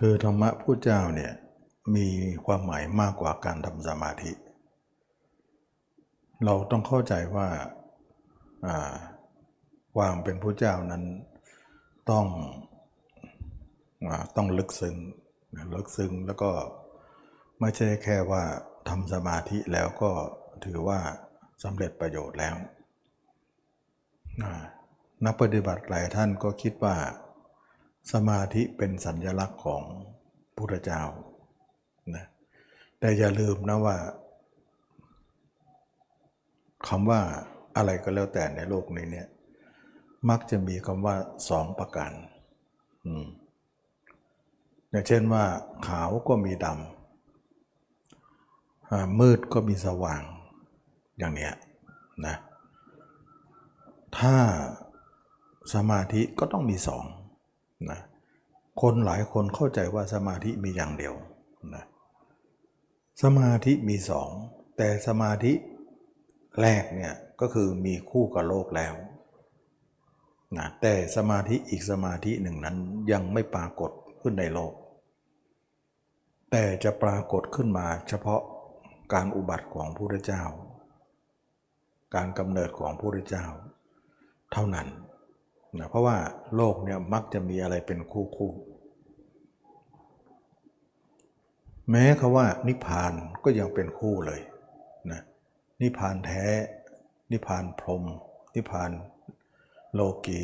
คือธรรมะผู้เจ้าเนี่ยมีความหมายมากกว่าการทำสมาธิ เราต้องเข้าใจว่าความเป็นผู้เจ้านั้นต้องต้องลึกซึ้งลึกซึ้งแล้วก็ไม่ใช่แค่ว่าทำสมาธิแล้วก็ถือว่าสำเร็จประโยชน์แล้วนักปฏิบัติหลายท่านก็คิดว่า สมาธิเป็นสัญลักษณ์ของพุทธเจ้านะแต่อย่าลืมนะว่าคำว่าอะไรก็แล้วแต่ในโลกนี้เนี่ยมักจะมีคำว่าสองประการอย่างเช่นว่า ขาวก็มีดำมืดก็มีสว่างอย่างเนี้ยนะถ้าสมาธิก็ต้องมีสอง นะคนหลายคนเข้าใจว่าสมาธิมีอย่างเดียวนะสมาธิมีสองแต่สมาธิแรกเนี่ยก็คือมีคู่กับโลกแล้วนะแต่สมาธิอีกสมาธิหนึ่งนั้นยังไม่ปรากฏขึ้นในโลก แต่จะปรากฏขึ้นมาเฉพาะการอุบัติของพระพุทธเจ้า การกำเนิดของพระพุทธเจ้า เท่านั้น นะเพราะว่าโลกเนี่ยมักจะมีอะไรเป็นคู่คู่ แม้คาว่านิพพานก็ยังเป็นคู่เลยนะนิพพานแท้ นิพพานพรม นิพพานโลกี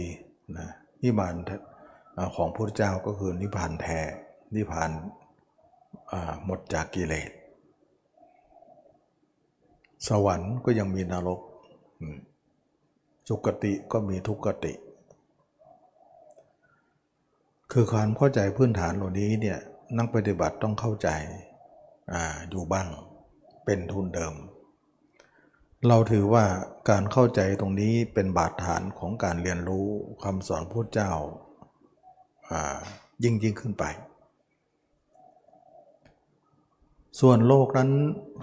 นะนิพพานของพระเจ้าก็คือนิพพานแท้ นิพพานหมดจากกิเลส สวรรค์ก็ยังมีนรกสุกติก็มีทุกติ คือความเข้าใจพื้นฐานเหล่านี้เนี่ยนักปฏิบัติต้องเข้าใจออยู่บ้างเป็นทุนเดิม เราถือว่าการเข้าใจตรงนี้เป็นบาดฐานของการเรียนรู้คำสอนพุทธเจ้ายิ่งยิ่งขึ้นไป ส่วนโลกนั้น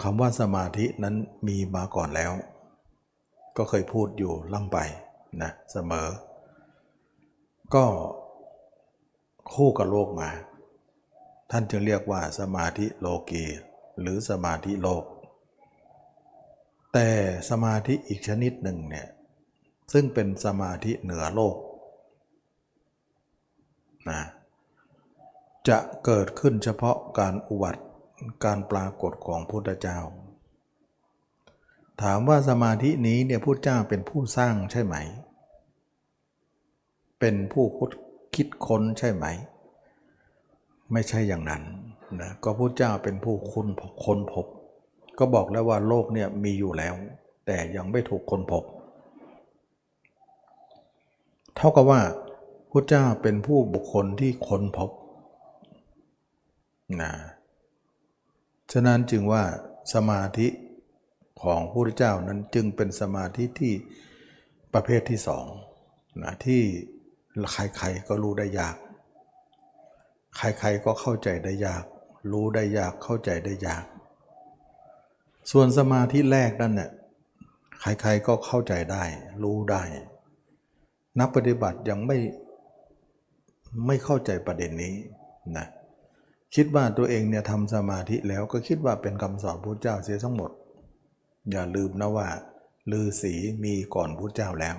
คำว่าสมาธินั้นมีมาก่อนแล้ว ก็เคยพูดอยู่ล่ำไปนะเสมอ ก็ คู่กับโลกมา ท่านจึงเรียกว่าสมาธิโลกีหรือสมาธิโลก แต่สมาธิอีกชนิดหนึ่งเนี่ยซึ่งเป็นสมาธิเหนือโลกนะจะเกิดขึ้นเฉพาะการอุบัติการปรากฏของพุทธเจ้า ถามว่าสมาธินี้เนี่ยพุทธเจ้าเป็นผู้สร้างใช่ไหม เป็นผู้ คิดค้นใช่ไหม ไม่ใช่อย่างนั้นนะก็พระเจ้าเป็นผู้ค้นค้นพบ ก็บอกแล้วว่าโลกเนี่ยมีอยู่แล้ว แต่ยังไม่ถูกค้นพบ เท่ากับว่าพระเจ้าเป็นผู้บุคคลที่ค้นพบนะฉะนั้นจึงว่าสมาธิของพระพุทธเจ้านั้นจึงเป็นสมาธิที่ประเภทที่สองนะที่ ใครๆก็รู้ได้ยาก ใครๆก็เข้าใจได้ยาก รู้ได้ยากเข้าใจได้ยาก ส่วนสมาธิแรกนั่นเนี่ยใครๆก็เข้าใจได้ รู้ได้ นักปฏิบัติยังไม่ไม่เข้าใจประเด็นนี้นะคิดว่าตัวเองเนี่ยทำสมาธิแล้วก็คิดว่าเป็นคำสอนพระเจ้าเสียทั้งหมด อย่าลืมนะว่าลือสีมีก่อนพระเจ้าแล้ว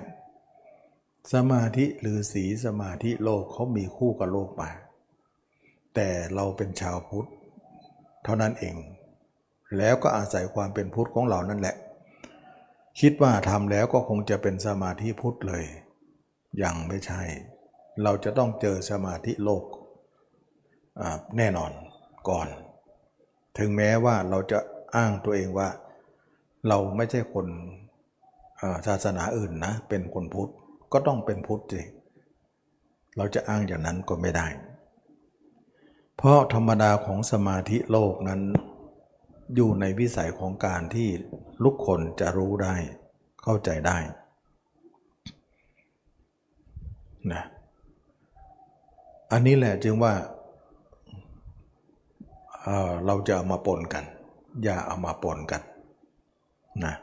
สมาธิหรือสีสมาธิโลกเขามีคู่กับโลกมา แต่เราเป็นชาวพุทธ เท่านั้นเอง แล้วก็อาศัยความเป็นพุทธของเรานั่นแหละ คิดว่าทำแล้วก็คงจะเป็นสมาธิพุทธเลย ยังไม่ใช่ เราจะต้องเจอสมาธิโลกแน่นอนก่อน ถึงแม้ว่าเราจะอ้างตัวเองว่า เราไม่ใช่คนศาสนาอื่นนะ เป็นคนพุทธ ก็ต้องเป็นพุทธสิเราจะอ้างอย่างนั้นก็ไม่ได้ เพราะธรรมดาของสมาธิโลกนั้น อยู่ในวิสัยของการที่ลุกคนจะรู้ได้ เข้าใจได้นะอันนี้แหละจึงว่าเเราจะเอามาปนกัน อย่าเอามาปนกันนะ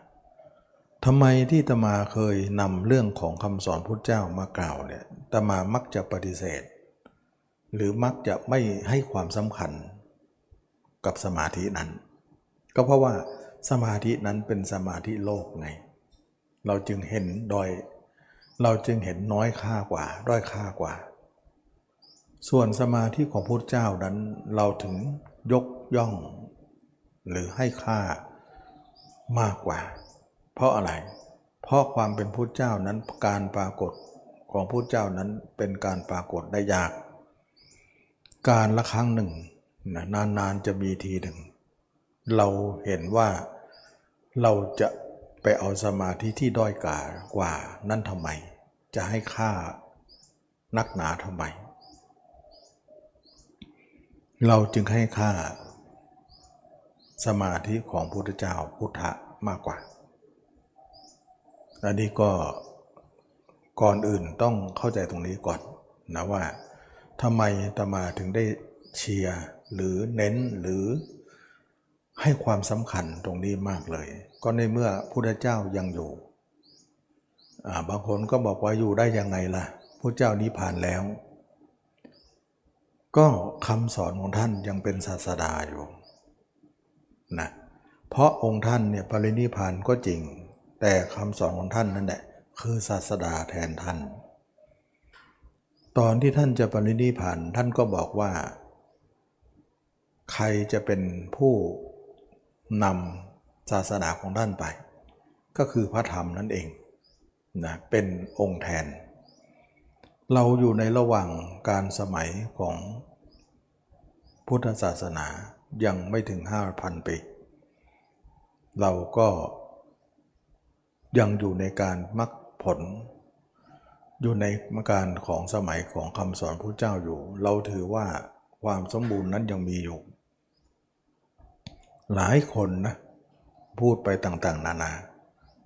ทำไมที่ตมาเคยนำเรื่องของคำสอนพุทธเจ้ามากล่าวเนี่ยตมามักจะปฏิเสธ หรือมักจะไม่ให้ความสำคัญกับสมาธินั้น ก็เพราะว่าสมาธินั้นเป็นสมาธิโลกไง เราจึงเห็นดอยเราจึงเห็นน้อยค่ากว่า ด้อยค่ากว่า ส่วนสมาธิของพระเจ้านั้น เราถึงยกย่อง หรือให้ค่ามากกว่า เพราะอะไร เพราะความเป็นพุทธเจ้านั้นการปรากฏของพุทธเจ้านั้นเป็นการปรากฏได้ยาก การละครั้งหนึ่งนานๆจะมีทีหนึ่ง เราเห็นว่าเราจะไปเอาสมาธิที่ด้อยกากว่านั่นทำไม จะให้ค่านักหนาทำไม เราจึงให้ค่าสมาธิของพุทธเจ้าพุทธะมากกว่า อันนี้ก็ก่อนอื่นต้องเข้าใจตรงนี้ก่อนนะว่าทำไมตมาถึงได้เชียร์หรือเน้นหรือให้ความสำคัญตรงนี้มากเลย ก็ในเมื่อพุทธเจ้ายังอยู่บางคนก็บอกว่าอยู่ได้ยังไงล่ะพระเจ้านิพพานแล้ว ก็คำสอนของท่านยังเป็นศาสดาอยู่นะเพราะองค์ท่านเนี่ยปรินิพานก็จริง แต่คำสอนของท่านนั่นแหละคือศาสดาแทนท่าน ตอนที่ท่านจะปรินิพานท่านก็บอกว่า ใครจะเป็นผู้นำศาสนาของท่านไป ก็คือพระธรรมนั่นเองนะเป็นองค์แทน เราอยู่ในระหว่างการสมัยของพุทธศาสนายังไม่ถึง 5,000 ปี เราก็ ยังอยู่ในการมรรคผล อยู่ในมการของสมัยของคำสอนพระเจ้าอยู่ เราถือว่าความสมบูรณ์นั้นยังมีอยู่ หลายคนนะพูดไปต่างๆ นานา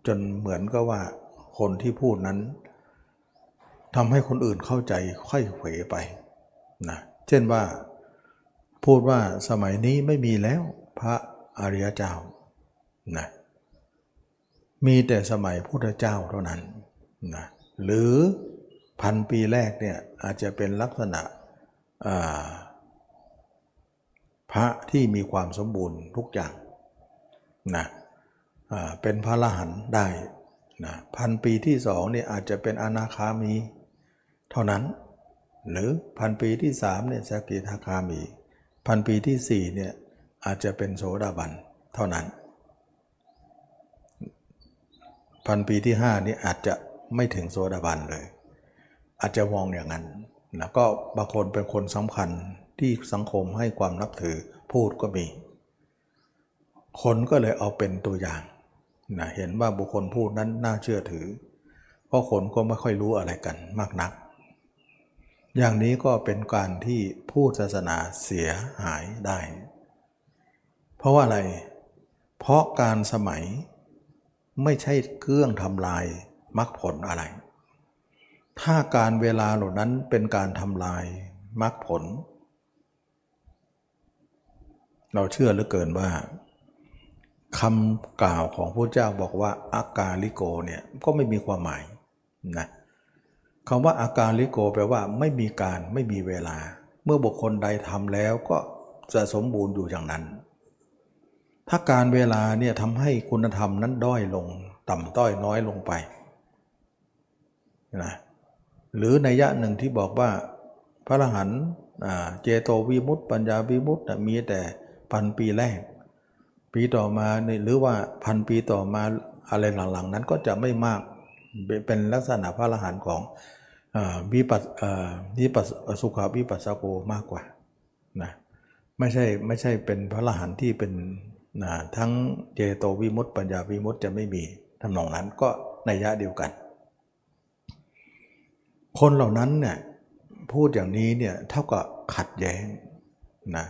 จนเหมือนก็ว่าคนที่พูดนั้นทำให้คนอื่นเข้าใจค่อยเขวไปนะเช่นว่าพูดว่าสมัยนี้ไม่มีแล้วพระอริยเจ้านะ มีแต่สมัยพุทธเจ้าเท่านั้นนะหรือพันปีแรกเนี่ยอาจจะเป็นลักษณะพระที่มีความสมบูรณ์ทุกอย่างนะเป็นพระละหันได้นะพันปีที่สองเนี่ยอาจจะเป็นอนาคามีเท่านั้น หรือพันปีที่สามเนี่ยสกิทาคามี พันปีที่สี่เนี่ยอาจจะเป็นโสดาบันเท่านั้น พันปีที่ห้านี่อาจจะไม่ถึงโสดาบันเลย อาจจะมองอย่างนั้นนะก็บางคนเป็นคนสำคัญที่สังคมให้ความนับถือพูดก็มี คนก็เลยเอาเป็นตัวอย่างนะเห็นว่าบุคคลพูดนั้นน่าเชื่อถือ เพราะคนก็ไม่ค่อยรู้อะไรกันมากนัก อย่างนี้ก็เป็นการที่ผู้ศาสนาเสียหายได้ เพราะว่าอะไร เพราะการสมัย ไม่ใช่เครื่องทำลายมรรคผลอะไร ถ้าการเวลาเหล่านั้นเป็นการทำลายมรรคผล เราเชื่อเหลือเกินว่าคำกล่าวของพระเจ้าบอกว่าอากาลิโกเนี่ยก็ไม่มีความหมายนะคำว่าอากาลิโกแปลว่าไม่มีการไม่มีเวลา เมื่อบุคคลใดทำแล้วก็จะสมบูรณ์อยู่อย่างนั้น ถ้าการเวลาเนี่ยทำให้คุณธรรมนั้นด้อยลง ต่ำต้อยน้อยลงไปนะหรือในยะหนึ่งที่บอกว่าพระอรหันต์เจโตวิมุตต์ปัญญาวิมุตต์มีแต่พันปีแรก ปีต่อมาหรือว่าพันปีต่อมาอะไรหลังๆ นั้นก็จะไม่มากเป็นลักษณะพระอรหันต์ของวิปัสวิปัสสุขาวิปัสสโกมากกว่านะไม่ใช่ไม่ใช่เป็นพระอรหันต์ที่เป็น นะทั้งเจโตวิมุตต์ปัญญาวิมุตต์จะไม่มีทำนองนั้นก็ในยะเดียวกัน คนเหล่านั้นเนี่ยพูดอย่างนี้เนี่ยเท่ากับขัดแย้งนะ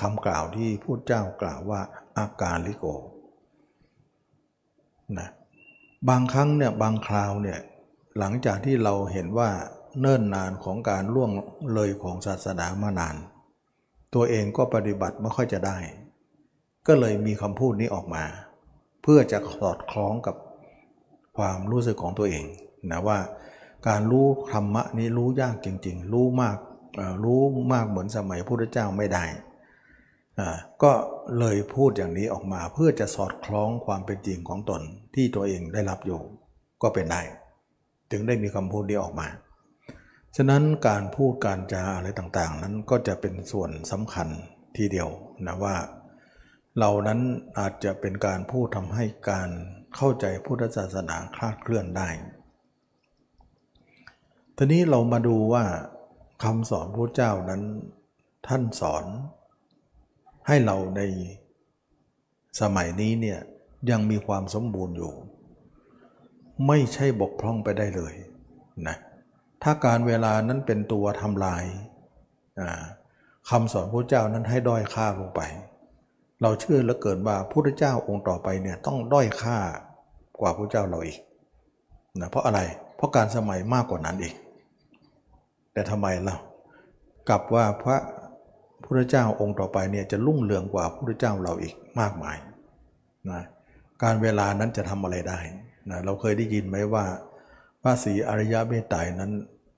คำกล่าวที่พูดเจ้ากล่าวว่าอาการลิโกนะบางครั้งเนี่ยบางคราวเนี่ยหลังจากที่เราเห็นว่าเนิ่นนานของการล่วงเลยของศาสนามา นาน ตัวเองก็ปฏิบัติไม่ค่อยจะได้ ก็เลยมีคำพูดนี้ออกมา เพื่อจะสอดคล้องกับความรู้สึกของตัวเองนะว่าการรู้ธรรมะนี้รู้ยากจริง ๆ รู้มากรู้มากเหมือนสมัยพระพุทธเจ้าไม่ได้ก็เลยพูดอย่างนี้ออกมาเพื่อจะสอดคล้องความเป็นจริงของตนที่ตัวเองได้รับอยู่ก็เป็นได้ ถึงได้มีคำพูดนี้ออกมา ฉะนั้นการพูดการจาอะไรต่างๆ นั้นก็จะเป็นส่วนสำคัญทีเดียวนะว่า เรานั้นอาจจะเป็นการพูดทำให้การเข้าใจพุทธศาสนาคลาดเคลื่อนได้ ทีนี้เรามาดูว่าคำสอนพระเจ้านั้นท่านสอนให้เราในสมัยนี้เนี่ยยังมีความสมบูรณ์อยู่ ไม่ใช่บกพร่องไปได้เลยนะถ้าการเวลานั้นเป็นตัวทำลายคำสอนพระเจ้านั้นให้ด้อยค่าลงไป เราเชื่อเหลือเกินว่าพระเจ้าองค์ต่อไปเนี่ยต้องด้อยค่ากว่าพระเจ้าเราอีกนะเพราะอะไรเพราะการสมัยมากกว่านั้นอีก แต่ทำไมเรากลับว่าพระพุทธเจ้าองค์ต่อไปเนี่ยจะรุ่งเรืองกว่าพระพุทธเจ้าเราอีกมากมายนะการเวลานั้นจะทำอะไรได้นะเราเคยได้ยินไหมว่าพระศรีอริยเมตไตรนั้น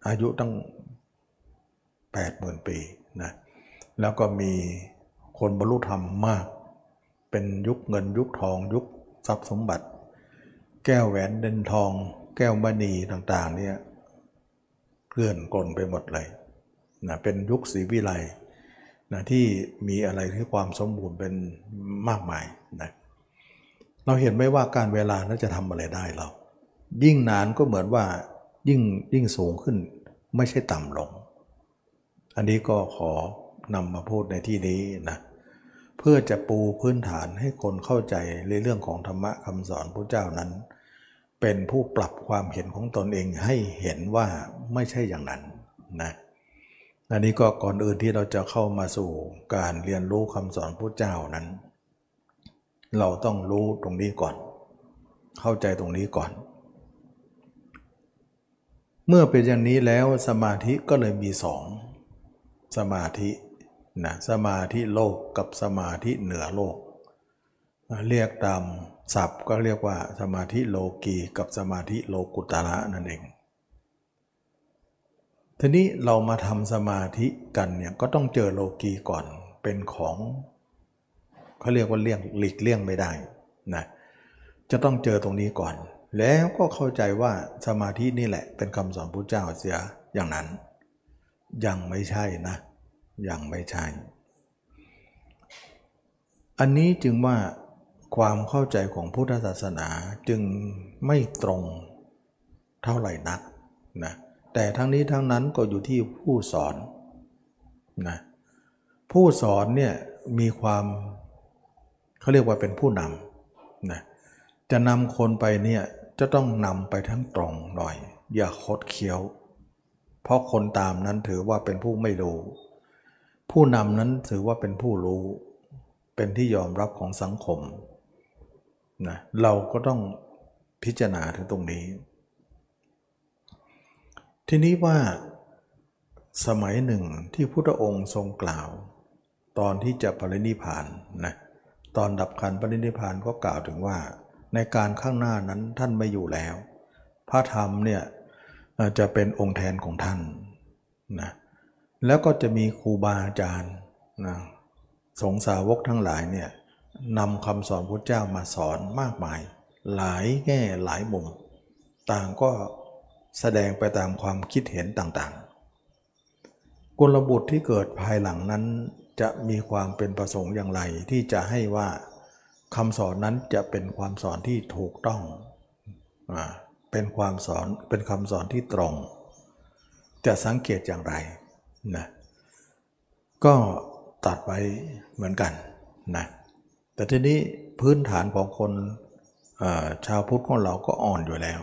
อายุตั้ง 8 0,000 ปีนะแล้วก็มี คนบรรลุธรรมมาก เป็นยุคเงินยุคทองยุคทรัพย์สมบัติ แก้วแหวนเดินทอง แก้วมณีต่างๆเนี่ยเกลื่อนกลนไปหมดเลยนะเป็นยุคศรีวิไลนะที่มีอะไรที่ความสมบูรณ์เป็นมากมายนะเราเห็นไหมว่าการเวลานั้นจะทำอะไรได้เรา ยิ่งนานก็เหมือนว่ายิ่งยิ่งสูงขึ้นไม่ใช่ต่ำลง อันนี้ก็ขอ นำมาพูดในที่นี้นะเพื่อจะปูพื้นฐานให้คนเข้าใจในเรื่องของธรรมะคำสอนพระเจ้านั้น เป็นผู้ปรับความเห็นของตนเองให้เห็นว่าไม่ใช่อย่างนั้นนะอันนี้ก็ก่อนอื่นที่เราจะเข้ามาสู่การเรียนรู้คำสอนพระเจ้านั้น เราต้องรู้ตรงนี้ก่อน เข้าใจตรงนี้ก่อนเมื่อเป็นอย่างนี้แล้วสมาธิก็เลยมีสอง สมาธิ นะสมาธิโลกกับสมาธิเหนือโลก เรียกตามศัพท์ก็เรียกว่าสมาธิโลกีกับสมาธิโลกุตระนั่นเอง ทีนี้เรามาทำสมาธิกันเนี่ยก็ต้องเจอโลกีก่อนเป็นของเขาเรียกว่าเลี่ยงหลีกเลี่ยงไม่ได้นะจะต้องเจอตรงนี้ก่อน แล้วก็เข้าใจว่าสมาธินี่แหละเป็นคำสอนพระเจ้าเสียอย่างนั้น ยังไม่ใช่นะ ยังไม่ใช่ อันนี้จึงว่าความเข้าใจของพุทธศาสนาจึงไม่ตรงเท่าไหร่นักนะแต่ทั้งนี้ทั้งนั้นก็อยู่ที่ผู้สอนนะผู้สอนเนี่ยมีความเขาเรียกว่าเป็นผู้นำนะจะนำคนไปเนี่ยจะต้องนำไปทั้งตรงหน่อย อย่าคดเคี้ยว เพราะคนตามนั้นถือว่าเป็นผู้ไม่รู้ ผู้นำนั้นถือว่าเป็นผู้รู้ เป็นที่ยอมรับของสังคมนะเราก็ต้องพิจารณาถึงตรงนี้ ทีนี้ว่าสมัยหนึ่งที่พุทธองค์ทรงกล่าว ตอนที่จะปรินิพานนะตอนดับขันปรินิพานก็กล่าวถึงว่า ในการข้างหน้านั้นท่านไม่อยู่แล้ว พระธรรมเนี่ยจะเป็นองค์แทนของท่านนะ แล้วก็จะมีครูบาอาจารย์นะสงสาวกทั้งหลายเนี่ยนำคำสอนพระเจ้ามาสอนมากมาย หลายแง่หลายมุม ต่างก็แสดงไปตามความคิดเห็นต่างๆกลบุตรที่เกิดภายหลังนั้นจะมีความเป็นประสงค์อย่างไรที่จะให้ว่าคำสอนนั้นจะเป็นความสอนที่ถูกต้อง เป็นความสอนเป็นคำสอนที่ตรง จะสังเกตอย่างไร นะก็ตัดไว้เหมือนกันนะแต่ทีนี้พื้นฐานของคนชาวพุทธของเราก็อ่อนอยู่แล้ว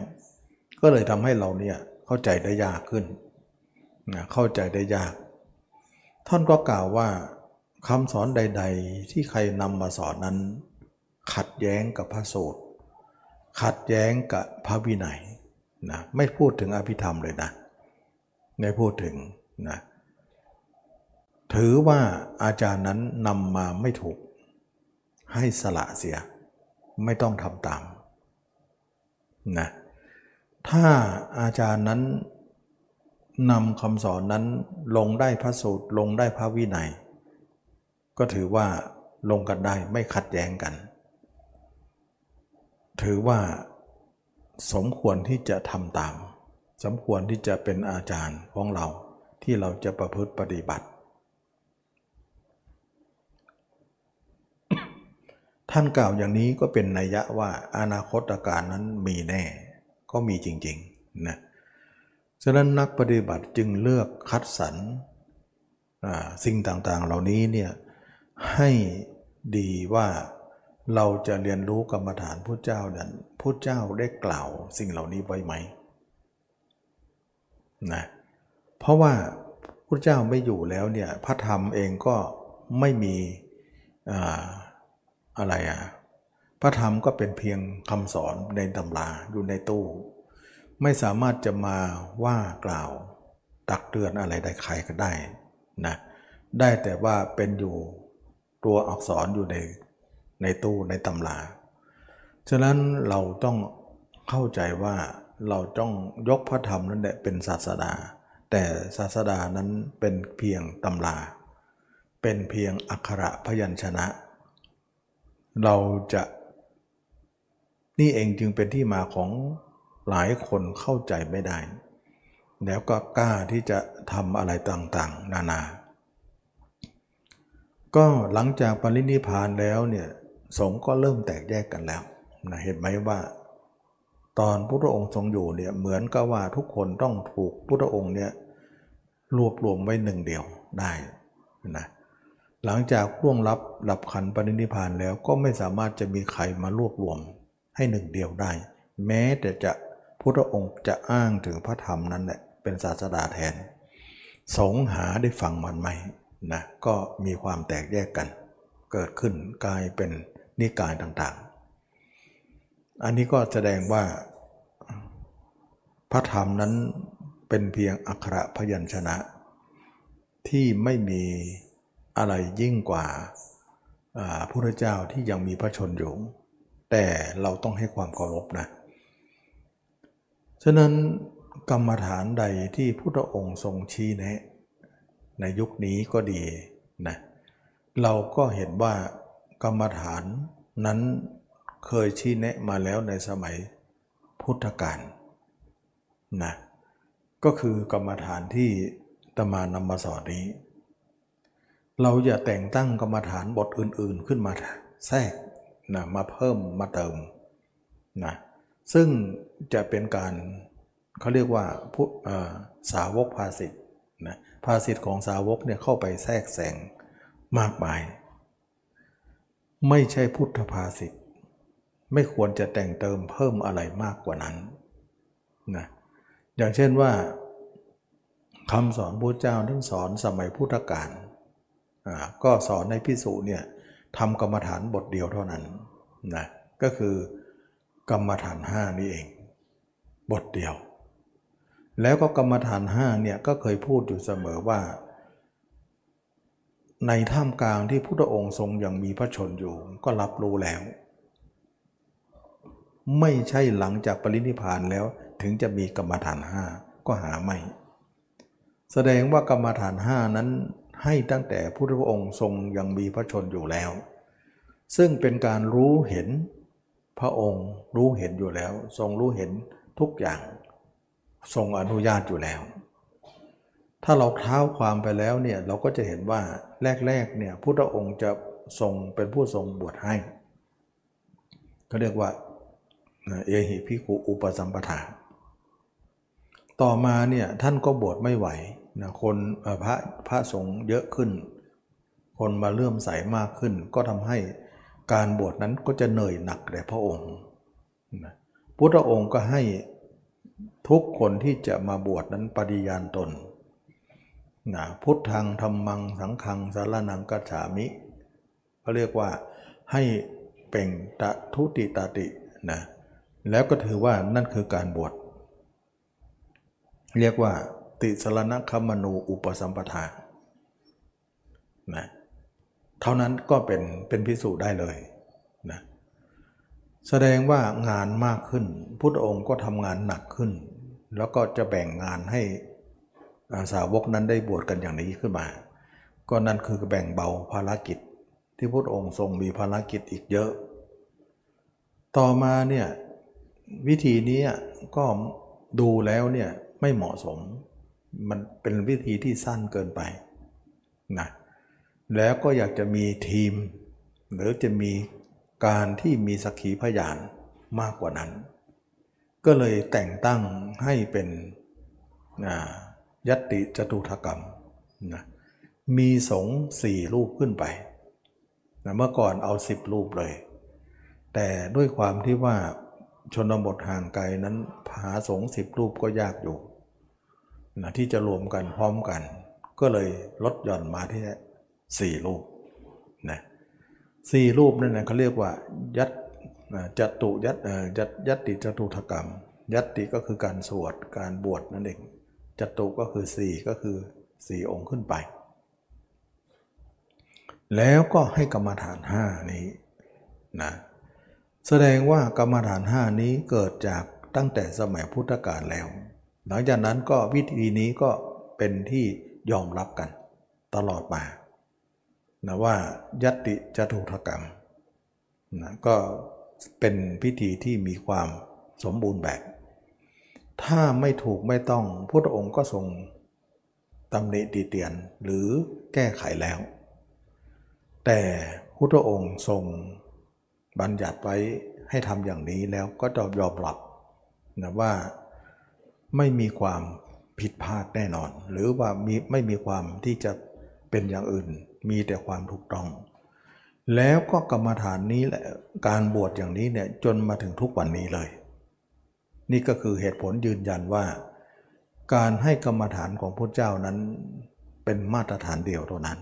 ก็เลยทำให้เราเนี่ยเข้าใจได้ยากขึ้นนะเข้าใจได้ยาก ท่านก็กล่าวว่าคำสอนใด ๆ ที่ใครนำมาสอนนั้น ขัดแย้งกับพระสูตร ขัดแย้งกับพระวินัยนะไม่พูดถึงอภิธรรมเลยนะไม่พูดถึงนะ ถือว่าอาจารย์นั้นนำมาไม่ถูก ให้สละเสีย ไม่ต้องทำตามนะถ้าอาจารย์นั้นนำคำสอนนั้นลงได้พระสูตรลงได้พระวินัย ก็ถือว่าลงกันได้ไม่ขัดแย้งกัน ถือว่าสมควรที่จะทำตาม สมควรที่จะเป็นอาจารย์ของเราที่เราจะประพฤติปฏิบัติ ท่านกล่าวอย่างนี้ก็เป็นนัยยะว่าอนาคตการนั้นมีแน่ ก็มีจริงๆนะฉะนั้นนักปฏิบัติจึงเลือกคัดสรรสิ่งต่างๆ เหล่านี้เนี่ยให้ดีว่าเราจะเรียนรู้กรรมฐานพระเจ้านั้นพระเจ้าได้กล่าวสิ่งเหล่านี้ไว้ไหมนะเพราะว่าพระเจ้าไม่อยู่แล้วเนี่ยพระธรรมเองก็ไม่มี อะไรอะพระธรรมก็เป็นเพียงคำสอนในตำราอยู่ในตู้ ไม่สามารถจะมาว่ากล่าวตักเตือนอะไรได้ใครก็ได้นะได้แต่ว่าเป็นอยู่ตัวอักษรอยู่ในในตู้ในตำรา ฉะนั้นเราต้องเข้าใจว่าเราต้องยกพระธรรมนั่นแหละเป็นศาสดา แต่ศาสดานั้นเป็นเพียงตำรา เป็นเพียงอักขระพยัญชนะ เราจะนี่เองจึงเป็นที่มาของหลายคนเข้าใจไม่ได้ แล้วก็กล้าที่จะทำอะไรต่างๆ นานา ก็หลังจากปรินิพานแล้วเนี่ยสงก็เริ่มแตกแยกกันแล้วนะเห็นไหมว่า ตอนพระองค์ทรงอยู่เนี่ยเหมือนกับว่าทุกคนต้องถูกพระองค์เนี่ยรวบรวมไว้หนึ่งเดียวได้นะ หลังจากร่วงรับหลับขันปรินิพานแล้วก็ไม่สามารถจะมีใครมารวบรวมให้หนึ่งเดียวได้ แม้แต่จะพระองค์จะอ้างถึงพระธรรมนั้นแหละเป็นศาสดาแทน สงหาได้ฟังมันไหมนะก็มีความแตกแยกกัน เกิดขึ้นกลายเป็นนิกายต่างๆ อันนี้ก็แสดงว่า พระธรรมนั้นเป็นเพียงอักขระพยัญชนะ ที่ไม่มี อะไรยิ่งกว่าพระพุทธเจ้าที่ยังมีพระชนอยู่ แต่เราต้องให้ความเคารพนะ ฉะนั้นกรรมฐานใดที่พุทธองค์ทรงชี้แนะ ในยุคนี้ก็ดีนะเราก็เห็นว่ากรรมฐานนั้นเคยชี้แนะมาแล้วในสมัยพุทธกาลนะก็คือกรรมฐานที่ตมานำมาสอนนี้ เราอย่าแต่งตั้งกรรมฐานบทอื่น ๆ ขึ้นมาแทรกนะมาเพิ่มมาเติมนะซึ่งจะเป็นการเขาเรียกว่าพุสาวกภาสิทธ์นะภาสิทธ์ของสาวกเนี่ยเข้าไปแทรกแซงมากมาย ไม่ใช่พุทธภาษิตไม่ควรจะแต่งเติมเพิ่มอะไรมากกว่านั้นนะอย่างเช่นว่าคำสอนพระเจ้าท่านสอนสมัยพุทธกาล ก็สอนในพิสูจเนี่ยทำกรรมฐานบทเดียวเท่านั้นนะก็คือกรรมฐานห้านี่เอง บทเดียว แล้วก็กรรมฐานห้าเนี่ยก็เคยพูดอยู่เสมอว่า ในท่ามกลางที่พุทธองค์ทรงยังมีพระชนอยู่ก็รับรู้แล้ว ไม่ใช่หลังจากปรินิพานแล้วถึงจะมีกรรมฐานห้าก็หาไม่ แสดงว่ากรรมฐานห้านั้น ให้ตั้งแต่พุทธองค์ทรงยังมีพระชนอยู่แล้ว ซึ่งเป็นการรู้เห็นพระองค์รู้เห็นอยู่แล้ว ทรงรู้เห็นทุกอย่าง ทรงอนุญาตอยู่แล้ว ถ้าเราเท้าความไปแล้วเนี่ยเราก็จะเห็นว่าแรกๆเนี่ยพุทธองค์จะทรงเป็นผู้ทรงบวชให้ก็เรียกว่าเอหิพิกุอุปสัมปทา ต่อมาเนี่ยท่านก็บวชไม่ไหว นะคนพระพระสงฆ์เยอะขึ้น คนมาเลื่อมใสมากขึ้น ก็ทำให้การบวชนั้นก็จะเหนื่อยหนักแด่พระองค์พุทธองค์ก็ให้ทุกคนที่จะมาบวชนั้นปฏิญาณตนนะพุทธังธรรมังสังขังสารนังกัจฉามิเขาเรียกว่าให้เป่งตะทุติตาตินะแล้วก็ถือว่านั่นคือการบวชเรียกว่า ติสรณคมนูอุปสัมปทานะเท่านั้นก็เป็นเป็นพิสูจน์ได้เลยนะแสดงว่างานมากขึ้น พุทธองค์ก็ทำงานหนักขึ้น แล้วก็จะแบ่งงานให้อาสาวกนั้นได้บวชกันอย่างนี้ขึ้นมา ก็นั่นคือแบ่งเบาภารกิจ ที่พระองค์ทรงมีภารกิจอีกเยอะ ต่อมาเนี่ยวิธีนี้ก็ดูแล้วเนี่ยไม่เหมาะสม มันเป็นวิธีที่สั้นเกินไปนะแล้วก็อยากจะมีทีม หรือจะมีการที่มีสักขีพยานมากกว่านั้น ก็เลยแต่งตั้งให้เป็นยัตติจตุถกรรมนะมีสงสี่รูปขึ้นไปนะเมื่อก่อนเอาสิบรูปเลย แต่ด้วยความที่ว่าชนบทห่างไกลนั้นหาสงสิบรูปก็ยากอยู่ นะที่จะรวมกันพร้อมกัน ก็เลยลดหย่อนมาที่สี่รูปนะสี่รูปนั่นนะเขาเรียกว่ายัตจตุยัตยัตยัตติจตุถกรรม ยัตติก็คือการสวดการบวชนั่นเองจตุก็คือสี่ก็คือสี่องค์ขึ้นไป แล้วก็ให้กรรมฐานห้านี้นะแสดงว่ากรรมฐานห้านี้เกิดจากตั้งแต่สมัยพุทธกาลแล้ว หลังจากนั้นก็วิธีนี้ก็เป็นที่ยอมรับกัน ตลอดมานะว่ายัตติจตุถกรรมนะก็เป็นพิธีที่มีความสมบูรณ์แบบ ถ้าไม่ถูกไม่ต้องพุทธองค์ก็ทรงตำหนิตีเตียนหรือแก้ไขแล้ว แต่พุทธองค์ทรงบัญญัติไว้ให้ทำอย่างนี้แล้วก็จะยอมรับนะว่า ไม่มีความผิดพลาดแน่นอน หรือว่ามีไม่มีความที่จะเป็นอย่างอื่น มีแต่ความถูกต้อง แล้วก็กรรมฐานนี้แหละการบวชอย่างนี้เนี่ยจนมาถึงทุกวันนี้เลย นี่ก็คือเหตุผลยืนยันว่า การให้กรรมฐานของพระเจ้านั้นเป็นมาตรฐานเดียวเท่านั้น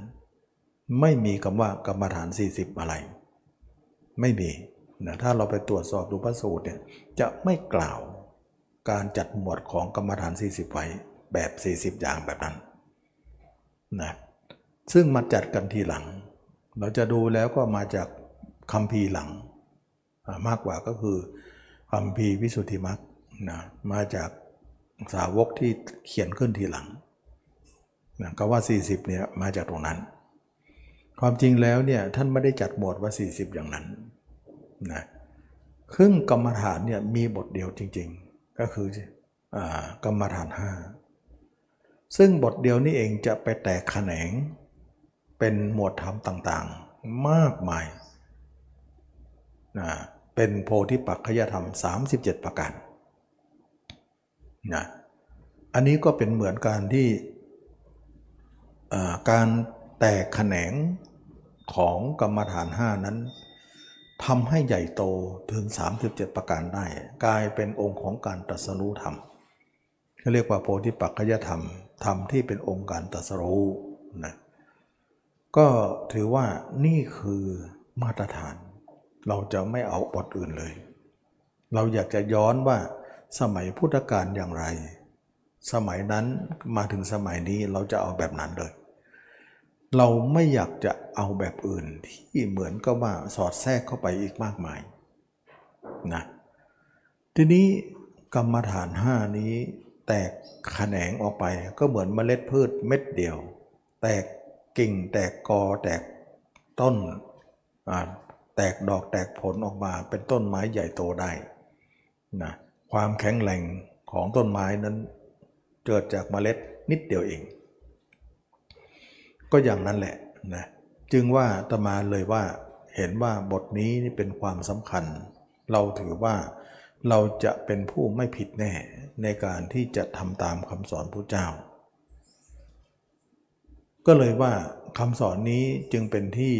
ไม่มีคำว่ากรรมฐาน 40 อะไร ไม่มีนะถ้าเราไปตรวจสอบดูพระสูตรเนี่ยจะไม่กล่าว การจัดหมวดของกรรมฐาน 40 ไว้แบบ 40 อย่างแบบนั้นนะซึ่งมาจัดกันทีหลัง เราจะดูแล้วก็มาจากคำพีหลัง มากกว่าก็คือคำพีวิสุทธิมรรคนะมาจากสาวกที่เขียนขึ้นทีหลังนะก็ว่า 40เนี่ยมาจากตรงนั้น ความจริงแล้วเนี่ยท่านไม่ได้จัดหมวดว่า 40 อย่างนั้นนะครึ่งกรรมฐานเนี่ยมีบทเดียวจริง ๆ ก็คือกรรมฐาน5ซึ่งบทเดียวนี้เองจะไปแตกแขนง เป็นหมวดธรรมต่างๆ มากมายนะเป็นโพธิปักขยธรรม 37 ประการนะอันนี้ก็เป็นเหมือนการที่การแตกแขนงของกรรมฐาน 5 นั้น ทำให้ใหญ่โตถึง 37 ประการได้ กลายเป็นองค์ของการตรัสรู้ธรรมเขาเรียกว่าโพธิปักขยธรรมธรรมที่เป็นองค์การตรัสรู้นะก็ถือว่านี่คือมาตรฐาน เราจะไม่เอาบทอื่นเลย เราอยากจะย้อนว่าสมัยพุทธกาลอย่างไร สมัยนั้นมาถึงสมัยนี้เราจะเอาแบบนั้นเลย เราไม่อยากจะเอาแบบอื่นที่เหมือนกับว่าสอดแทรกเข้าไปอีกมากมายนะทีนี้กรรมฐานห้านี้แตกแขนงออกไปก็เหมือนเมล็ดพืชเม็ดเดียว แตกกิ่งแตกกอแตกต้นแตกดอกแตกผลออกมาเป็นต้นไม้ใหญ่โตได้นะความแข็งแรงของต้นไม้นั้นเกิดจากเมล็ดนิดเดียวเอง ก็อย่างนั้นแหละนะจึงว่าตมาเลยว่าเห็นว่าบทนี้นี่เป็นความสำคัญ เราถือว่าเราจะเป็นผู้ไม่ผิดแน่ในการที่จะทำตามคำสอนพระเจ้า ก็เลยว่าคำสอนนี้จึงเป็นที่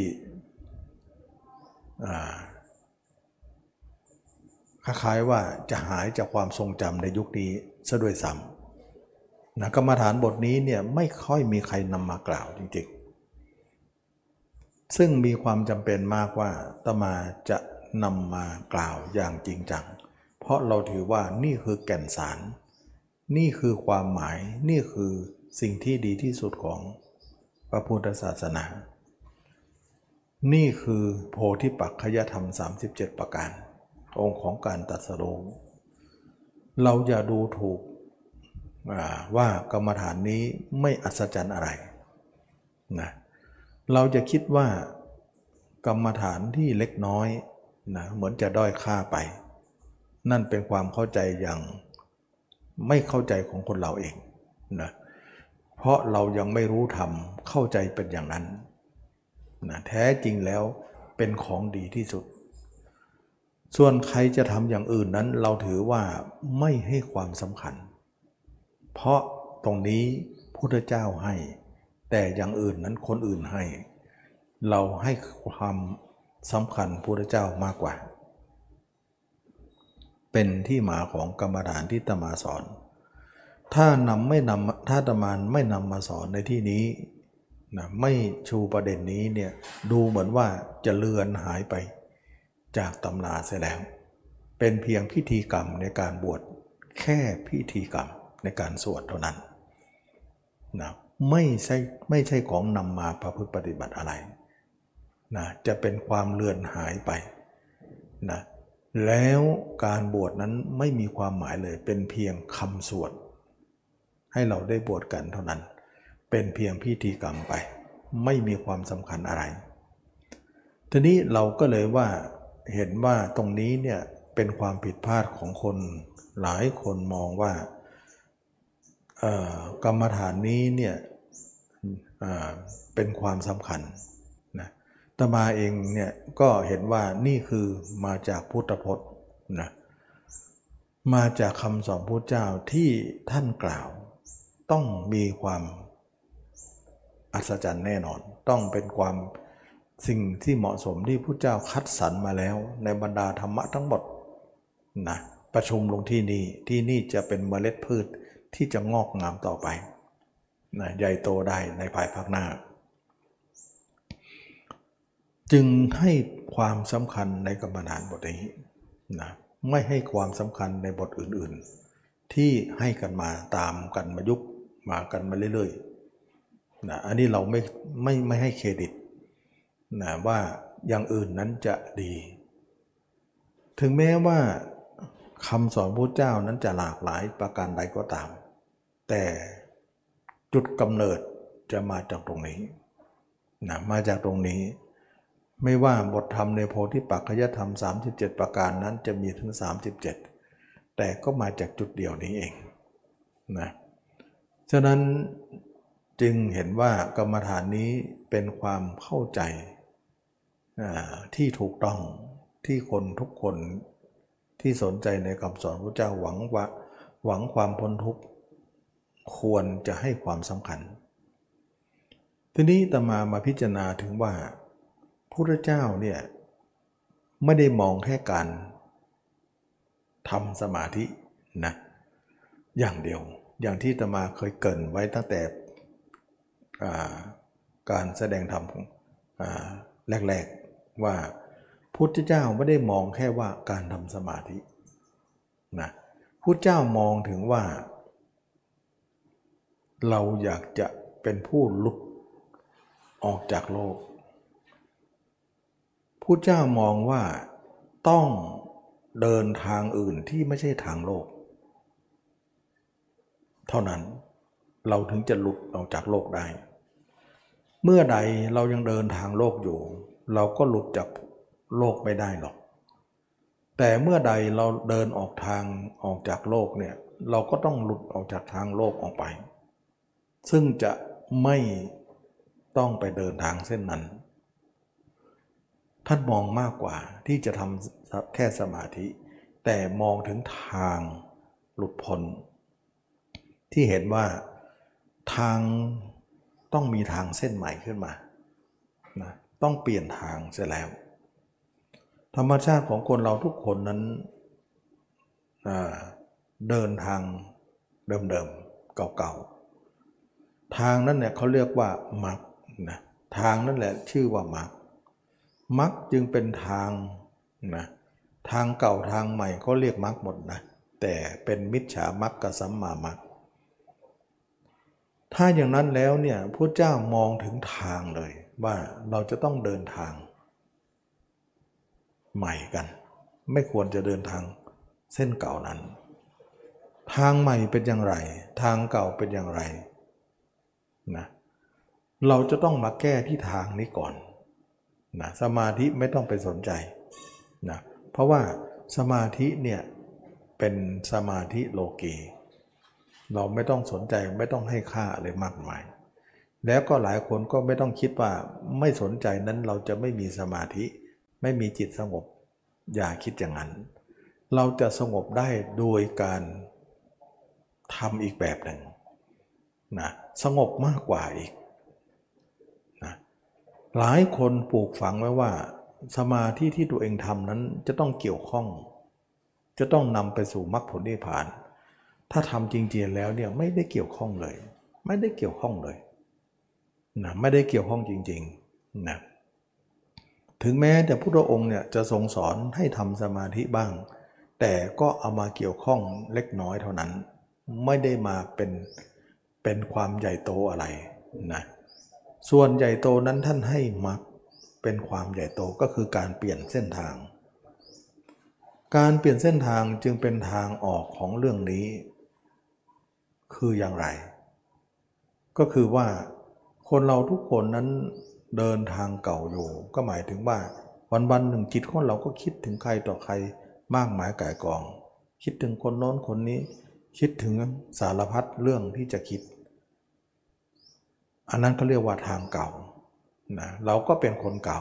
คล้ายๆว่าจะหายจากความทรงจำในยุคนี้ซะด้วยซ้ำ นะกรรมฐานบทนี้เนี่ยไม่ค่อยมีใครนำมากล่าวจริงๆ ซึ่งมีความจำเป็นมากว่าตมาจะนำมากล่าวอย่างจริงจัง เพราะเราถือว่านี่คือแก่นสาร นี่คือความหมาย นี่คือสิ่งที่ดีที่สุดของพระพุทธศาสนา นี่คือโพธิปักขยธรรม 37 ประการ องค์ของการตัดสรู้เราอย่าดูถูก ว่ากรรมฐานนี้ไม่อัศจรรย์อะไรนะเราจะคิดว่ากรรมฐานที่เล็กน้อยนะเหมือนจะด้อยค่าไป นั่นเป็นความเข้าใจอย่างไม่เข้าใจของคนเราเองนะเพราะเรายังไม่รู้ธรรมเข้าใจเป็นอย่างนั้นนะแท้จริงแล้วเป็นของดีที่สุด ส่วนใครจะทำอย่างอื่นนั้น เราถือว่าไม่ให้ความสำคัญ เพราะตรงนี้พุทธเจ้าให้ แต่อย่างอื่นนั้นคนอื่นให้ เราให้ความสำคัญพุทธเจ้ามากกว่า เป็นที่มาของกรรมฐานที่ตมาสอน ถ้านำไม่นำถ้าตมานไม่นำมาสอนในที่นี้นะไม่ชูประเด็นนี้เนี่ยดูเหมือนว่าจะเลือนหายไปจากตำนาเสียแล้ว เป็นเพียงพิธีกรรมในการบวชแค่พิธีกรรม ในการสวดเท่านั้นนะไม่ใช่ไม่ใช่ของนำมาประพฤติปฏิบัติอะไรนะจะเป็นความเลือนหายไปนะแล้วการบวชนั้นไม่มีความหมายเลย เป็นเพียงคำสวด ให้เราได้บวชกันเท่านั้น เป็นเพียงพิธีกรรมไป ไม่มีความสำคัญอะไร ทีนี้เราก็เลยว่าเห็นว่าตรงนี้เนี่ยเป็นความผิดพลาดของคนหลายคนมองว่า กรรมฐานนี้เนี่ยเป็นความสำคัญนะตมาเองเนี่ยก็เห็นว่านี่คือมาจากพุทธพจน์นะมาจากคำสอนพระเจ้าที่ท่านกล่าว ต้องมีความอัศจรรย์แน่นอน ต้องเป็นความสิ่งที่เหมาะสมที่พระเจ้าคัดสรรมาแล้ว ในบรรดาธรรมะทั้งหมดนะประชุมลงที่นี่ที่นี่จะเป็นเมล็ดพืช ที่จะงอกงามต่อไปนะใหญ่โตได้ในภายภาคหน้า จึงให้ความสำคัญในกรรมฐานบทนี้นะไม่ให้ความสำคัญในบทอื่นๆ ที่ให้กันมาตามกันมายุกมากันมาเรื่อยๆนะอันนี้เราไม่ไม่ไม่ให้เครดิตนะว่าอย่างอื่นนั้นจะดี ถึงแม้ว่าคำสอนพระเจ้านั้นจะหลากหลายประการใดก็ตาม แต่จุดกำเนิดจะมาจากตรงนี้นะมาจากตรงนี้ ไม่ว่าบทธรรมในโพธิปักขยธรรม 37 ประการนั้นจะมีถึง 37 แต่ก็มาจากจุดเดียวนี้เองนะฉะนั้นจึงเห็นว่ากรรมฐานนี้เป็นความเข้าใจที่ถูกต้องที่คนทุกคนที่สนใจในคำสอนพระเจ้าหวังว่าหวังความพ้นทุกข์ ควรจะให้ความสำคัญ ทีนี้ตมามาพิจารณาถึงว่าพระเจ้าเนี่ยไม่ได้มองแค่การทำสมาธินะอย่างเดียว อย่างที่ตมาเคยเกินไว้ตั้งแต่การแสดงธรรมแรกๆว่าพุทธเจ้าไม่ได้มองแค่ว่าการทำสมาธินะพุทธเจ้ามองถึงว่า เราอยากจะเป็นผู้หลุดออกจากโลกพุทธเจ้ามองว่าต้องเดินทางอื่นที่ไม่ใช่ทางโลก เท่านั้นเราถึงจะหลุดออกจากโลกได้ เมื่อใดเรายังเดินทางโลกอยู่ เราก็หลุดจากโลกไม่ได้หรอก แต่เมื่อใดเราเดินออกทางออกจากโลกเนี่ยเราก็ต้องหลุดออกจากทางโลกออกไป ซึ่งจะไม่ต้องไปเดินทางเส้นนั้น ท่านมองมากกว่าที่จะทำแค่สมาธิ แต่มองถึงทางหลุดพ้นที่เห็นว่าทางต้องมีทางเส้นใหม่ขึ้นมานะต้องเปลี่ยนทางเสียแล้ว ธรรมชาติของคนเราทุกคนนั้นเดินทางเดิมๆเก่าๆ ทางนั้นเนี่ยเขาเรียกว่ามรรคนะทางนั่นแหละชื่อว่ามรรคมรรคจึงเป็นทางนะทางเก่าทางใหม่ก็เรียกมรรคหมดนะแต่เป็นมิจฉามรรคกับสัมมามรรคถ้าอย่างนั้นแล้วเนี่ยพระเจ้ามองถึงทางเลยว่าเราจะต้องเดินทาง ใหม่กัน ไม่ควรจะเดินทางเส้นเก่านั้น ทางใหม่เป็นอย่างไร ทางเก่าเป็นอย่างไร นะเราจะต้องมาแก้ที่ทางนี้ก่อนนะสมาธิไม่ต้องไปสนใจนะเพราะว่าสมาธิเนี่ยเป็นสมาธิโลกีเราไม่ต้องสนใจไม่ต้องให้ค่าอะไรมากมาย แล้วก็หลายคนก็ไม่ต้องคิดว่าไม่สนใจนั้นเราจะไม่มีสมาธิ ไม่มีจิตสงบ อย่าคิดอย่างนั้น เราจะสงบได้โดยการทำอีกแบบหนึ่งนะ สงบมากกว่าอีกนะหลายคนปลูกฝังไว้ว่า สมาธิที่ตัวเองทำนั้นจะต้องเกี่ยวข้อง จะต้องนำไปสู่มรรคผลนิพพาน ถ้าทำจริงๆแล้วเนี่ยไม่ได้เกี่ยวข้องเลย ไม่ได้เกี่ยวข้องเลยนะไม่ได้เกี่ยวข้องจริงๆนะถึงแม้แต่พุทธองค์เนี่ยจะทรงสอนให้ทำสมาธิบ้าง แต่ก็เอามาเกี่ยวข้องเล็กน้อยเท่านั้น ไม่ได้มาเป็น เป็นความใหญ่โตอะไรนะส่วนใหญ่โตนั้นท่านให้มักเป็นความใหญ่โตก็คือการเปลี่ยนเส้นทาง การเปลี่ยนเส้นทางจึงเป็นทางออกของเรื่องนี้ คืออย่างไร ก็คือว่าคนเราทุกคนนั้นเดินทางเก่าอยู่ ก็หมายถึงว่าวันวันหนึ่งจิตของเราก็คิดถึงใครต่อใครมากมายก่ายกอง คิดถึงคนโน้นคนนี้ คิดถึงสารพัดเรื่องที่จะคิด อันนั้นเขาเรียกว่าทางเก่านะเราก็เป็นคนเก่า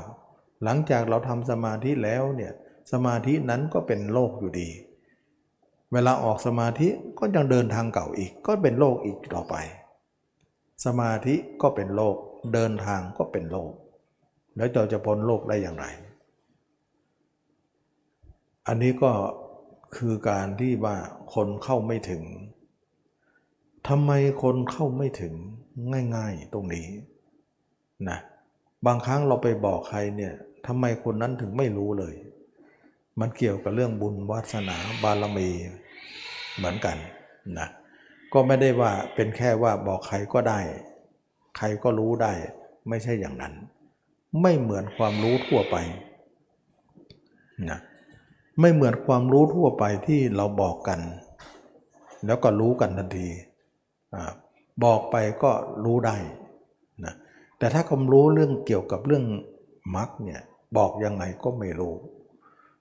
หลังจากเราทำสมาธิแล้วเนี่ยสมาธินั้นก็เป็นโลกอยู่ดี เวลาออกสมาธิก็ยังเดินทางเก่าอีก ก็เป็นโลกอีกต่อไป สมาธิก็เป็นโลก เดินทางก็เป็นโลก แล้วเราจะพ้นโลกได้อย่างไร อันนี้ก็คือการที่ว่าคนเข้าไม่ถึงทำไมคนเข้าไม่ถึง ง่าย ๆ ตรงนี้นะบางครั้งเราไปบอกใครเนี่ยทำไมคนนั้นถึงไม่รู้เลย มันเกี่ยวกับเรื่องบุญวาสนาบารมีเหมือนกันนะก็ไม่ได้ว่าเป็นแค่ว่าบอกใครก็ได้ ใครก็รู้ได้ ไม่ใช่อย่างนั้น ไม่เหมือนความรู้ทั่วไปนะไม่เหมือนความรู้ทั่วไปที่เราบอกกัน แล้วก็รู้กันทันทีอ บอกไปก็รู้ได้นะแต่ถ้าความรู้เรื่องเกี่ยวกับเรื่องมรรคเนี่ยบอกยังไงก็ไม่รู้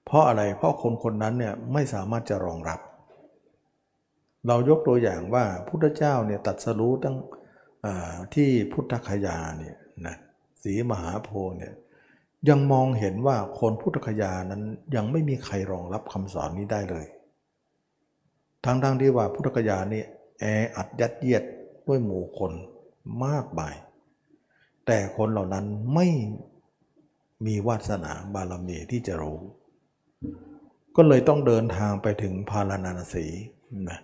เพราะอะไรเพราะคนคนนั้นเนี่ยไม่สามารถจะรองรับ เรายกตัวอย่างว่าพุทธเจ้าเนี่ยตัดสรู้ตั้งที่พุทธคยาเนี่ยนะสีมหาโพเนี่ยยังมองเห็นว่าคนพุทธคยานั้นยังไม่มีใครรองรับคำสอนนี้ได้เลย ทั้งๆที่ว่าพุทธคยานี่แออัดยัดเยียด ด้วยหมู่คนมากมาย แต่คนเหล่านั้นไม่มีวาสนาบารมีที่จะรู้ ก็เลยต้องเดินทางไปถึงพาราณสีนะ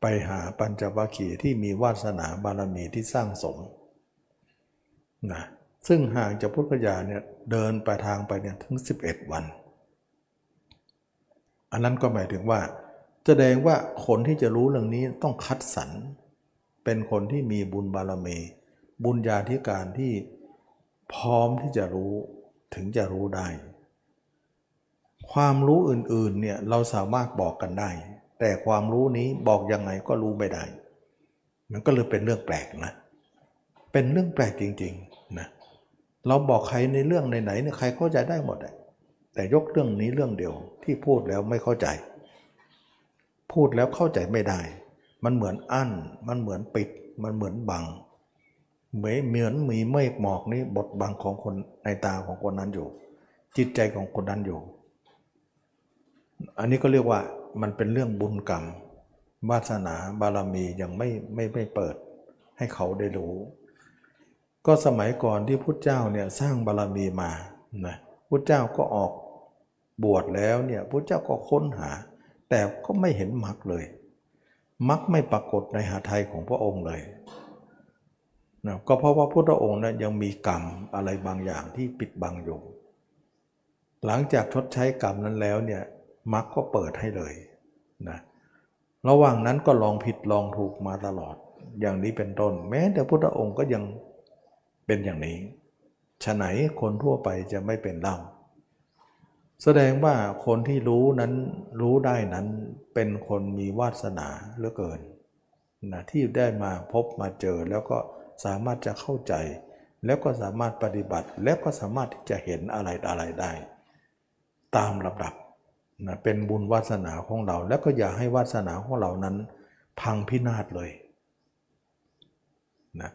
ไปหาปัญจวัคคีย์ที่มีวาสนาบารมีที่สร้างสมนะซึ่งห่างจากพุทธยาเนี่ยเดินไปทางไปเนี่ยถึง 11 วัน อันนั้นก็หมายถึงว่า แสดงว่าคนที่จะรู้เรื่องนี้ต้องคัดสรร เป็นคนที่มีบุญบารมี บุญญาธิการที่พร้อมที่จะรู้ถึงจะรู้ได้ ความรู้อื่นๆเนี่ยเราสามารถบอกกันได้ แต่ความรู้นี้บอกยังไงก็รู้ไม่ได้ มันก็เลยเป็นเรื่องแปลกนะ เป็นเรื่องแปลกจริงๆนะเราบอกใครในเรื่องไหนๆเนี่ยใครเข้าใจได้หมดแต่ยกเรื่องนี้เรื่องเดียวที่พูดแล้วไม่เข้าใจ พูดแล้วเข้าใจไม่ได้ มันเหมือนอั้น มันเหมือนปิด มันเหมือนบัง เหมือนเหมือนมีเมฆหมอกนี้บทบังของคนในตาของคนนั้นอยู่ จิตใจของคนนั้นอยู่ อันนี้ก็เรียกว่ามันเป็นเรื่องบุญกรรมวาสนาบารมียังไม่ไม่ไม่เปิด ให้เขาได้รู้ ก็สมัยก่อนที่พุทธเจ้าเนี่ยสร้างบารมีมานะพุทธเจ้าก็ออกบวชแล้วเนี่ยพุทธเจ้าก็ค้นหา แต่ก็ไม่เห็นมรรคเลย มรรคไม่ปรากฏในหาไทยของพระองค์เลยนะก็เพราะว่าพุทธองค์นะั้นยังมีกรรมอะไรบางอย่างที่ปิดบังอยู่ หลังจากชดใช้กรรมนั้นแล้วเนี่ยมรรคก็เปิดให้เลยนะระหว่างนั้นก็ลองผิดลองถูกมาตลอด อย่างนี้เป็นต้น แม้แต่พุทธองค์ก็ยังเป็นอย่างนี้ฉะไหนคนทั่วไปจะไม่เป็นเล่า แสดงว่าคนที่รู้นั้นรู้ได้นั้นเป็นคนมีวาสนาเหลือเกินนะที่ได้มาพบมาเจอแล้วก็สามารถจะเข้าใจ แล้วก็สามารถปฏิบัติ แล้วก็สามารถที่จะเห็นอะไรอะไรได้ ตามลำดับนะเป็นบุญวาสนาของเรา แล้วก็อย่าให้วาสนาของเรานั้น พังพินาศเลยนะ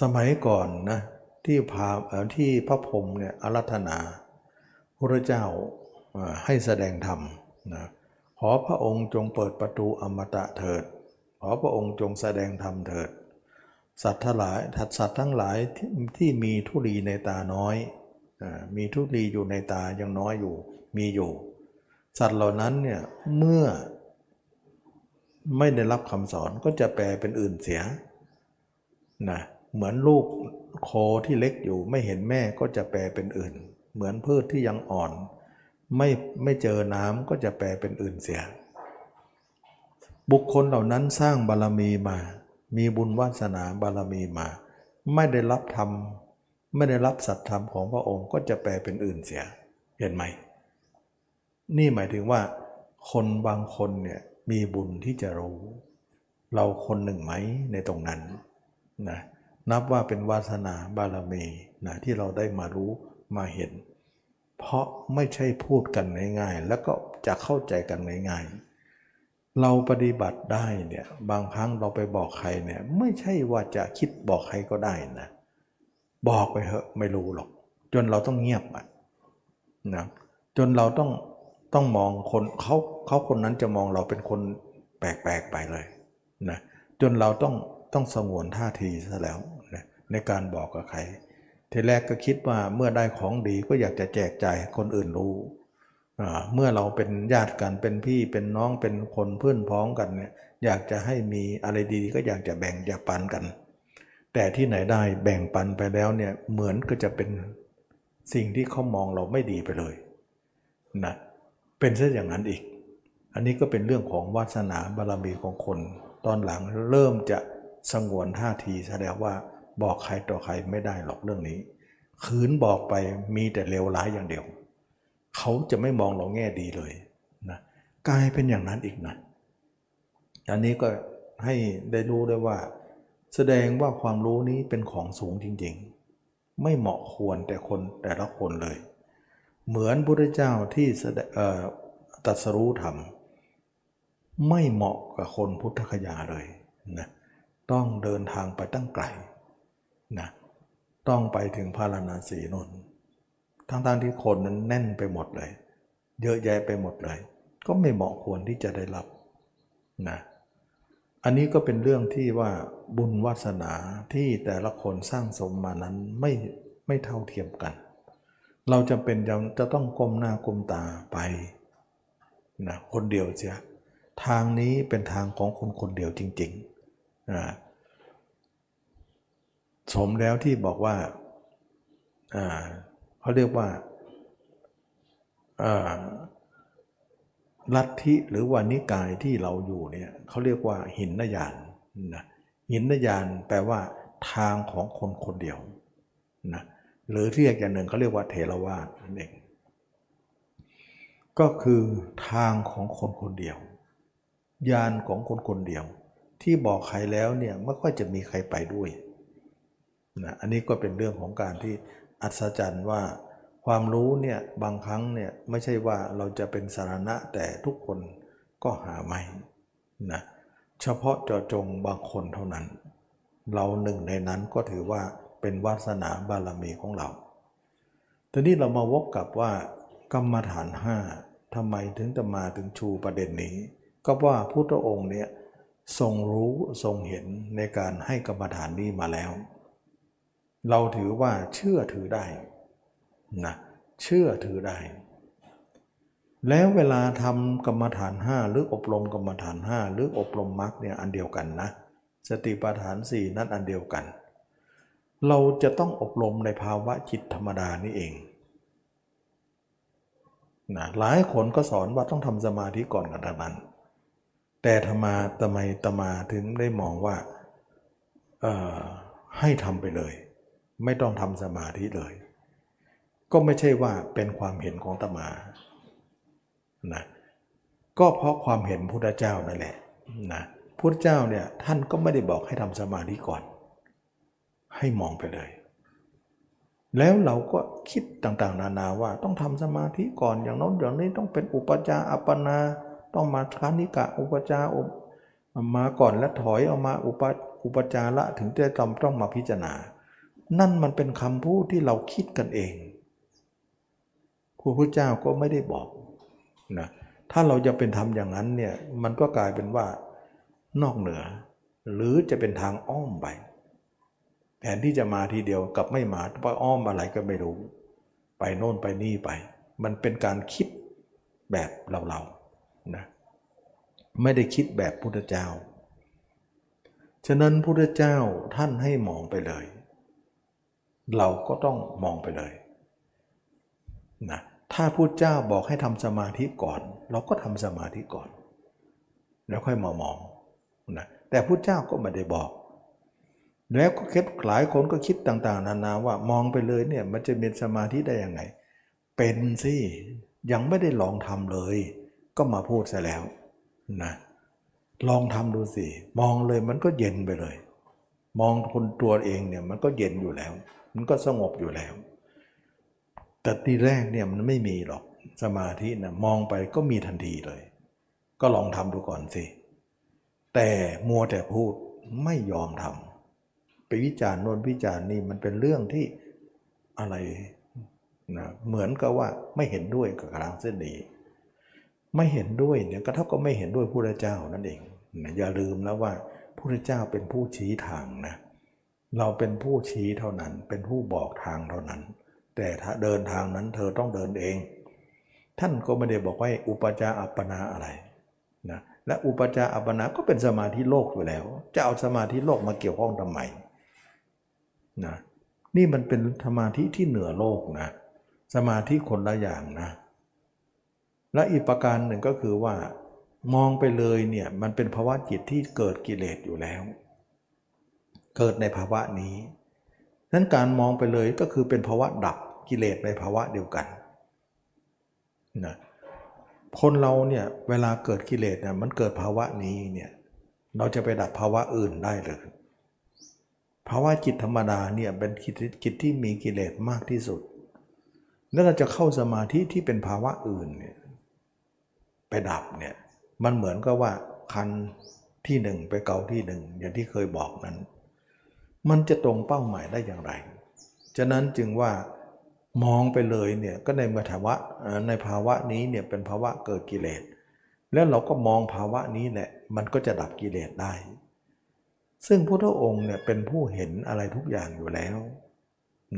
สมัยก่อนนะที่พาที่พระพรหมเนี่ยอารัธนาพระเจ้า ให้แสดงธรรมนะขอพระองค์จงเปิดประตูอมตะเถิด ขอพระองค์จงแสดงธรรมเถิด สัตว์ทั้งหลายถัดสัตว์ทั้งหลายที่ที่มีทุลีในตาน้อย มีทุลีอยู่ในตายังน้อยอยู่ มีอยู่ สัตว์เหล่านั้นเนี่ยเมื่อไม่ได้รับคำสอนก็จะแปลเป็นอื่นเสียนะเหมือนลูกโคที่เล็กอยู่ไม่เห็นแม่ก็จะแปลเป็นอื่น เหมือนพืชที่ยังอ่อน ไม่ไม่เจอน้ำก็จะแปลเป็นอื่นเสีย บุคคลเหล่านั้นสร้างบารมีมา มีบุญวาสนาบารมีมา ไม่ได้รับธรรมไม่ได้รับสัตธรรมของพระองค์ก็จะแปลเป็นอื่นเสีย เห็นไหม นี่หมายถึงว่า คนบางคนเนี่ยมีบุญที่จะรู้ เราคนหนึ่งไหมในตรงนั้นนะนับว่าเป็นวาสนาบารมีนะที่เราได้มารู้มาเห็น เพราะไม่ใช่พูดกันง่ายๆ แล้วก็จะเข้าใจกันง่ายๆ เราปฏิบัติได้เนี่ยบางครั้งเราไปบอกใครเนี่ยไม่ใช่ว่าจะคิดบอกใครก็ได้นะบอกไปเหอะไม่รู้หรอก จนเราต้องเงียบอะนะจนเราต้องต้องมองคนเขาเขาคนนั้นจะมองเราเป็นคนแปลกๆไปเลยนะจนเราต้องต้องสงวนท่าทีซะแล้วนะในการบอกกับใคร ทีแรกก็คิดว่าเมื่อได้ของดีก็อยากจะแจกจ่ายคนอื่นรู้เมื่อเราเป็นญาติกันเป็นพี่เป็นน้องเป็นคนเพื่อนพ้องกันเนี่ยอยากจะให้มีอะไรดีก็อยากจะแบ่งอยากปันกัน แต่ที่ไหนได้แบ่งปันไปแล้วเนี่ยเหมือนก็จะเป็นสิ่งที่เขามองเราไม่ดีไปเลยนะเป็นซะอย่างนั้นอีก อันนี้ก็เป็นเรื่องของวาสนาบารมีของคน ตอนหลังเริ่มจะสงวนท่าทีแสดงว่า บอกใครต่อใครไม่ได้หรอกเรื่องนี้ คืนบอกไปมีแต่เลวร้ายอย่างเดียว เขาจะไม่มองเราแง่ดีเลยนะกลายเป็นอย่างนั้นอีกนะอันนี้ก็ให้ได้รู้ได้ว่า แสดงว่าความรู้นี้เป็นของสูงจริงๆ ไม่เหมาะควรแต่คนแต่ละคนเลย เหมือนพระเจ้าที่ตัดสรู้ธรรมไม่เหมาะกับคนพุทธคยาเลยนะต้องเดินทางไปตั้งไกล นะต้องไปถึงพาราณสีนนทั้งๆที่คนนั้นแน่นไปหมดเลย เยอะแยะไปหมดเลย ก็ไม่เหมาะควรที่จะได้รับนะอันนี้ก็เป็นเรื่องที่ว่าบุญวาสนาที่แต่ละคนสร้างสมมานั้นไม่ไม่เท่าเทียมกัน เราจะเป็นจะต้องก้มหน้าก้มตาไปนะคนเดียวเสียทางนี้เป็นทางของคนคนเดียวจริงๆ สมแล้วที่บอกว่าเขาเรียกว่าลัทธิหรือว่านิกายที่เราอยู่เนี่ยเขาเรียกว่าหินนยานนะหินนยานแปลว่าทางของคนคนเดียวนะหรือเรียกอย่างหนึ่งเขาเรียกว่าเทรวาสนั่นเองก็คือทางของคนคนเดียว ยานของคนคนเดียว ที่บอกใครแล้วเนี่ยไม่ค่อยจะมีใครไปด้วย นะอันนี้ก็เป็นเรื่องของการที่อัศจรรย์ว่า ความรู้เนี่ยบางครั้งเนี่ยไม่ใช่ว่าเราจะเป็นสาระแต่ทุกคนก็หาไม่นะเฉพาะเจาะจงบางคนเท่านั้น เราหนึ่งในนั้นก็ถือว่าเป็นวาสนาบารมีของเราทีนี้เรามาวกกับว่ากรรมฐานห้าทำไมถึงจะมาถึงชูประเด็นนี้ ก็ว่าพุทธองค์เนี่ยทรงรู้ทรงเห็นในการให้กรรมฐานนี้มาแล้ว เราถือว่าเชื่อถือได้นะเชื่อถือได้ แล้วเวลาทำกรรมฐานห้าหรืออบรมกรรมฐานห้าหรืออบรมมรรคเนี่ยอันเดียวกันนะสติปัฏฐานสี่นั่นอันเดียวกัน เราจะต้องอบรมในภาวะจิตธรรมดานี่เองนะหลายคนก็สอนว่าต้องทำสมาธิก่อนกันทั้งนั้นแต่ธรรมาทำไมตมาถึงได้มองว่าให้ทำไปเลย ไม่ต้องทำสมาธิเลย ก็ไม่ใช่ว่าเป็นความเห็นของตมานะก็เพราะความเห็นพุทธเจ้านั่นแหละนะพุทธเจ้าเนี่ยท่านก็ไม่ได้บอกให้ทำสมาธิก่อน ให้มองไปเลย แล้วเราก็คิดต่างๆ นานาว่าต้องทำสมาธิก่อนอย่างน้นอย่างนี้ต้องเป็นอุปจาอัปปนา ต้องมาคานิกะอุปจาอุมาก่อนแล้วถอยออกมาอุปอุปจาระถึงจะจำต้องมาพิจารณา นั่นมันเป็นคำพูดที่เราคิดกันเองพระพุทธเจ้าก็ไม่ได้บอกนะถ้าเราจะเป็นทำอย่างนั้นเนี่ยมันก็กลายเป็นว่านอกเหนือ หรือจะเป็นทางอ้อมไปแทนที่จะมาทีเดียวกับไม่มาไปอ้อมอะไรก็ไม่รู้ ไปโน่นไปนี่ไป มันเป็นการคิดแบบเราๆนะไม่ได้คิดแบบพุทธเจ้า ฉะนั้นพุทธเจ้าท่านให้มองไปเลย เราก็ต้องมองไปเลยนะถ้าพุทธเจ้าบอกให้ทำสมาธิก่อน เราก็ทำสมาธิก่อน แล้วค่อยมามองนะแต่พุทธเจ้าก็ไม่ได้บอก แล้วก็คิดหลายคนก็คิดต่าง ๆ นานาว่ามองไปเลยเนี่ยมันจะมีสมาธิได้ยังไง เป็นสิยังไม่ได้ลองทำเลย ก็มาพูดซะแล้วนะลองทำดูสิ มองเลยมันก็เย็นไปเลย มองคนตัวเองเนี่ยมันก็เย็นอยู่แล้ว มันก็สงบอยู่แล้ว แต่ทีแรกเนี่ยมันไม่มีหรอกสมาธินะมองไปก็มีทันทีเลย ก็ลองทำดูก่อนสิ แต่มัวแต่พูดไม่ยอมทำไปวิจารณ์โน้นวิจารณ์นี่มันเป็นเรื่องที่อะไรนะเหมือนกับว่าไม่เห็นด้วยกับทางเส้นนี้ไม่เห็นด้วยเนี่ยก็เท่ากับไม่เห็นด้วยพระเจ้านั่นเองอย่าลืมแล้วว่าพระเจ้าเป็นผู้ชี้ทางนะ เราเป็นผู้ชี้เท่านั้น เป็นผู้บอกทางเท่านั้น แต่ถ้าเดินทางนั้นเธอต้องเดินเอง ท่านก็ไม่ได้บอกว่าอุปจาอัปปนาอะไรนะและอุปจาอัปปนาก็เป็นสมาธิโลกอยู่แล้ว จะเอาสมาธิโลกมาเกี่ยวข้องทำไมนะนี่มันเป็นสมาธิที่เหนือโลกนะ สมาธิคนละอย่างนะ และอีกประการหนึ่งก็คือว่ามองไปเลยเนี่ยมันเป็นภาวะจิตที่เกิดกิเลสอยู่แล้ว เกิดในภาวะนี้นั้นการมองไปเลยก็คือเป็นภาวะดับกิเลสในภาวะเดียวกันนะคนเราเนี่ยเวลาเกิดกิเลสเนี่ยมันเกิดภาวะนี้เนี่ยเราจะไปดับภาวะอื่นได้หรือภาวะจิตธรรมดาเนี่ยเป็นจิตที่มีกิเลสมากที่สุด แล้วเราจะเข้าสมาธิที่เป็นภาวะอื่นเนี่ยไปดับเนี่ยมันเหมือนกับว่าคันที่หนึ่งไปเกาที่หนึ่งอย่างที่เคยบอกนั้น มันจะตรงเป้าหมายได้อย่างไร ฉะนั้นจึงว่ามองไปเลยเนี่ยก็ในภาวะในภาวะนี้เนี่ยเป็นภาวะเกิดกิเลส แล้วเราก็มองภาวะนี้แหละมันก็จะดับกิเลสได้ ซึ่งพระองค์เนี่ยเป็นผู้เห็นอะไรทุกอย่างอยู่แล้ว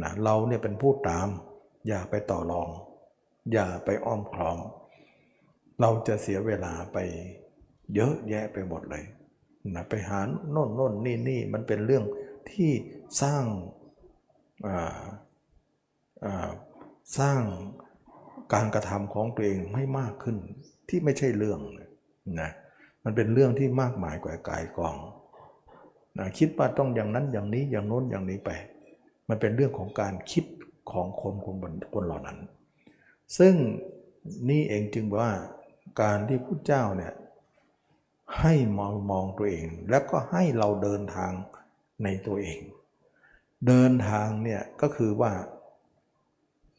นะเราเนี่ยเป็นผู้ตาม อย่าไปต่อรอง อย่าไปอ้อมคลอมเราจะเสียเวลาไปเยอะแยะไปหมดเลยนะไปหาโน่นโน่นนี่นี่มันเป็นเรื่อง ที่สร้างสร้างการกระทำของตัวเองให้มากขึ้นที่ไม่ใช่เรื่องนะมันเป็นเรื่องที่มากมายกว่ากายกองนะคิดว่าต้องอย่างนั้นอย่างนี้อย่างโน้นอย่างนี้ไป มันเป็นเรื่องของการคิดของคนคนคนเหล่านั้น ซึ่งนี่เองจึงว่าการที่พุทธเจ้าเนี่ยให้มองมองตัวเอง แล้วก็ให้เราเดินทาง ในตัวเอง เดินทางเนี่ยก็คือว่า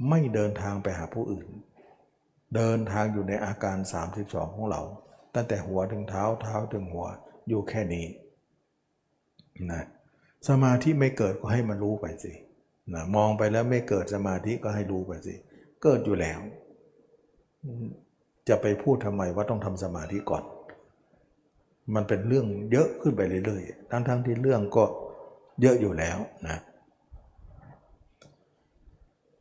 ไม่เดินทางไปหาผู้อื่น เดินทางอยู่ในอาการ 32 ของเรา ตั้งแต่หัวถึงเท้าเท้าถึงหัวอยู่แค่นี้นะสมาธิไม่เกิดก็ให้มันรู้ไปสินะมองไปแล้วไม่เกิดสมาธิก็ให้รู้ไปสิ เกิดอยู่แล้ว จะไปพูดทำไมว่าต้องทำสมาธิก่อน มันเป็นเรื่องเยอะขึ้นไปเรื่อยๆ ทั้งๆทที่เรื่องก็ เยอะอยู่แล้วนะ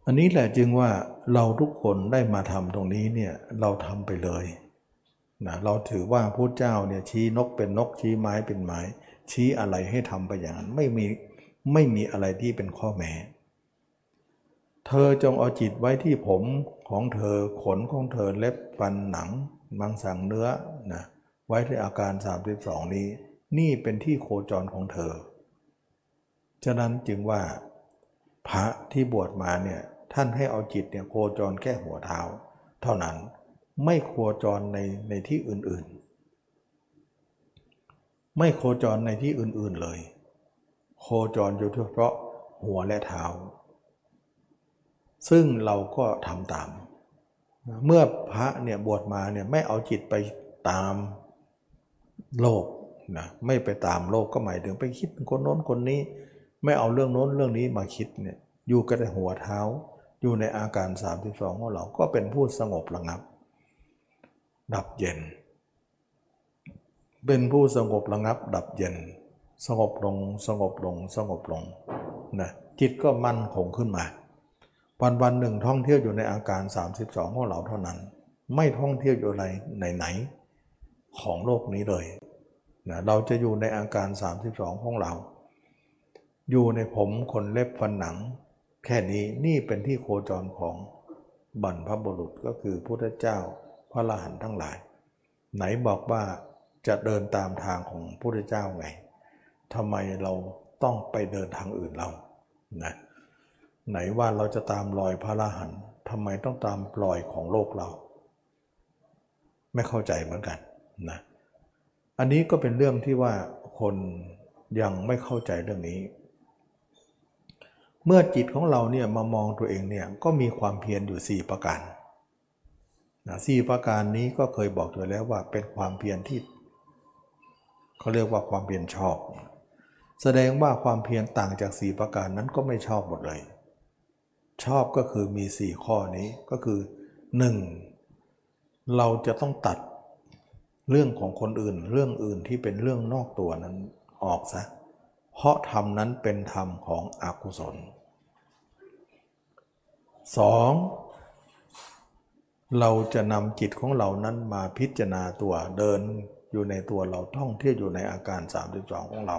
อันนี้แหละจึงว่าเราทุกคนได้มาทำตรงนี้เนี่ยเราทำไปเลยนะเราถือว่าพระเจ้าเนี่ยชี้นกเป็นนกชี้ไม้เป็นไม้ ชี้อะไรให้ทำไปอย่างนั้นไม่มีไม่มีอะไรที่เป็นข้อแม้ เธอจงเอาจิตไว้ที่ผมของเธอขนของเธอเล็บฟันหนังมังสังเนื้อนะไว้ที่อาการ 32 นี้ นี่เป็นที่โคจรของเธอ ฉะนั้นจึงว่าพระที่บวชมาเนี่ยท่านให้เอาจิตเนี่ยโคจรแค่หัวเท้า เท่านั้นไม่โคจรในในที่อื่นๆ ไม่โคจรในที่อื่นๆเลย โคจรอยู่เฉพาะหัวและเท้า ซึ่งเราก็ทำตาม เมื่อพระเนี่ยบวชมาเนี่ยไม่เอาจิตไปตามโลกนะไม่ไปตามโลกก็หมายถึงไปคิดคนโน้นคนนี้ ไม่เอาเรื่องโน้นเรื่องนี้มาคิดเนี่ยอยู่กับแต่หัวเท้า อยู่ในอาการ 32ของเราก็เป็นผู้สงบระงับ ดับเย็น เป็นผู้สงบระงับ ดับเย็น สงบลงสงบลงสงบลงนะจิตก็มั่นคงขึ้นมา วันวันหนึ่งท่องเที่ยวอยู่ในอาการ 32ของเราเท่านั้น ไม่ท่องเที่ยวอยู่ในไหนๆของโลกนี้เลยนะเราจะอยู่ในอาการ 32 ของเรา อยู่ในผมขนเล็บฟันหนัง แค่นี้นี่เป็นที่โคจรของบรรพบุรุษก็คือพุทธเจ้าพระอรหันต์ทั้งหลาย ไหนบอกว่าจะเดินตามทางของพุทธเจ้าไงทำไมเราต้องไปเดินทางอื่นเรานะไหนว่าเราจะตามรอยพระอรหันต์ทำไมต้องตามรอยของโลกเรา ไม่เข้าใจเหมือนกันนะอันนี้ก็เป็นเรื่องที่ว่าคนยังไม่เข้าใจเรื่องนี้ เมื่อจิตของเราเนี่ยมามองตัวเองเนี่ยก็มีความเพียรอยู่ 4 ประการนะสี่ประการนี้ก็เคยบอกอยู่แล้วว่าเป็นความเพียรที่เขาเรียกว่าความเพียรชอบ แสดงว่าความเพียรต่างจาก 4 ประการนั้นก็ไม่ชอบหมดเลย ชอบก็คือมี 4 ข้อนี้ก็คือ 1. เราจะต้องตัดเรื่องของคนอื่น เรื่องอื่นที่เป็นเรื่องนอกตัวนั้นออกซะเพราะธรรมนั้นเป็นธรรมของอกุศล 2. เราจะนำจิตของเรานั้นมาพิจารณาตัวเดินอยู่ในตัวเราท่องเที่ยวอยู่ในอาการ 32 ของเรา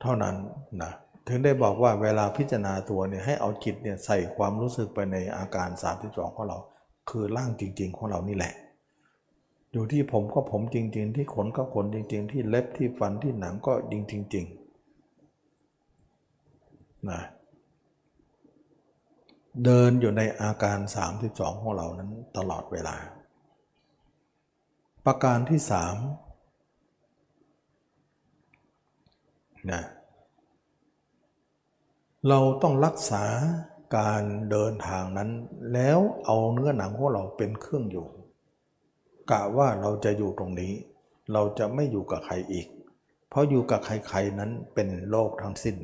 เท่านั้นนะถึงได้บอกว่าเวลาพิจารณาตัวเนี่ยให้เอาจิตเนี่ยใส่ความรู้สึกไปในอาการ 32 ของเรา คือร่างจริง ๆ ของเรานี่แหละ อยู่ที่ผมก็ผมจริง ๆ ที่ขนก็ขนจริง ๆ ที่เล็บที่ฟันที่หนังก็จริงจริงๆนะ เดินอยู่ในอาการ 32 ของเรานั้นตลอดเวลา ประการที่สามนะเราต้องรักษาการเดินทางนั้น แล้วเอาเนื้อหนังของเราเป็นเครื่องอยู่ กะว่าเราจะอยู่ตรงนี้ เราจะไม่อยู่กับใครอีก เพราะอยู่กับใครๆนั้นเป็นโลกทั้งสิ้น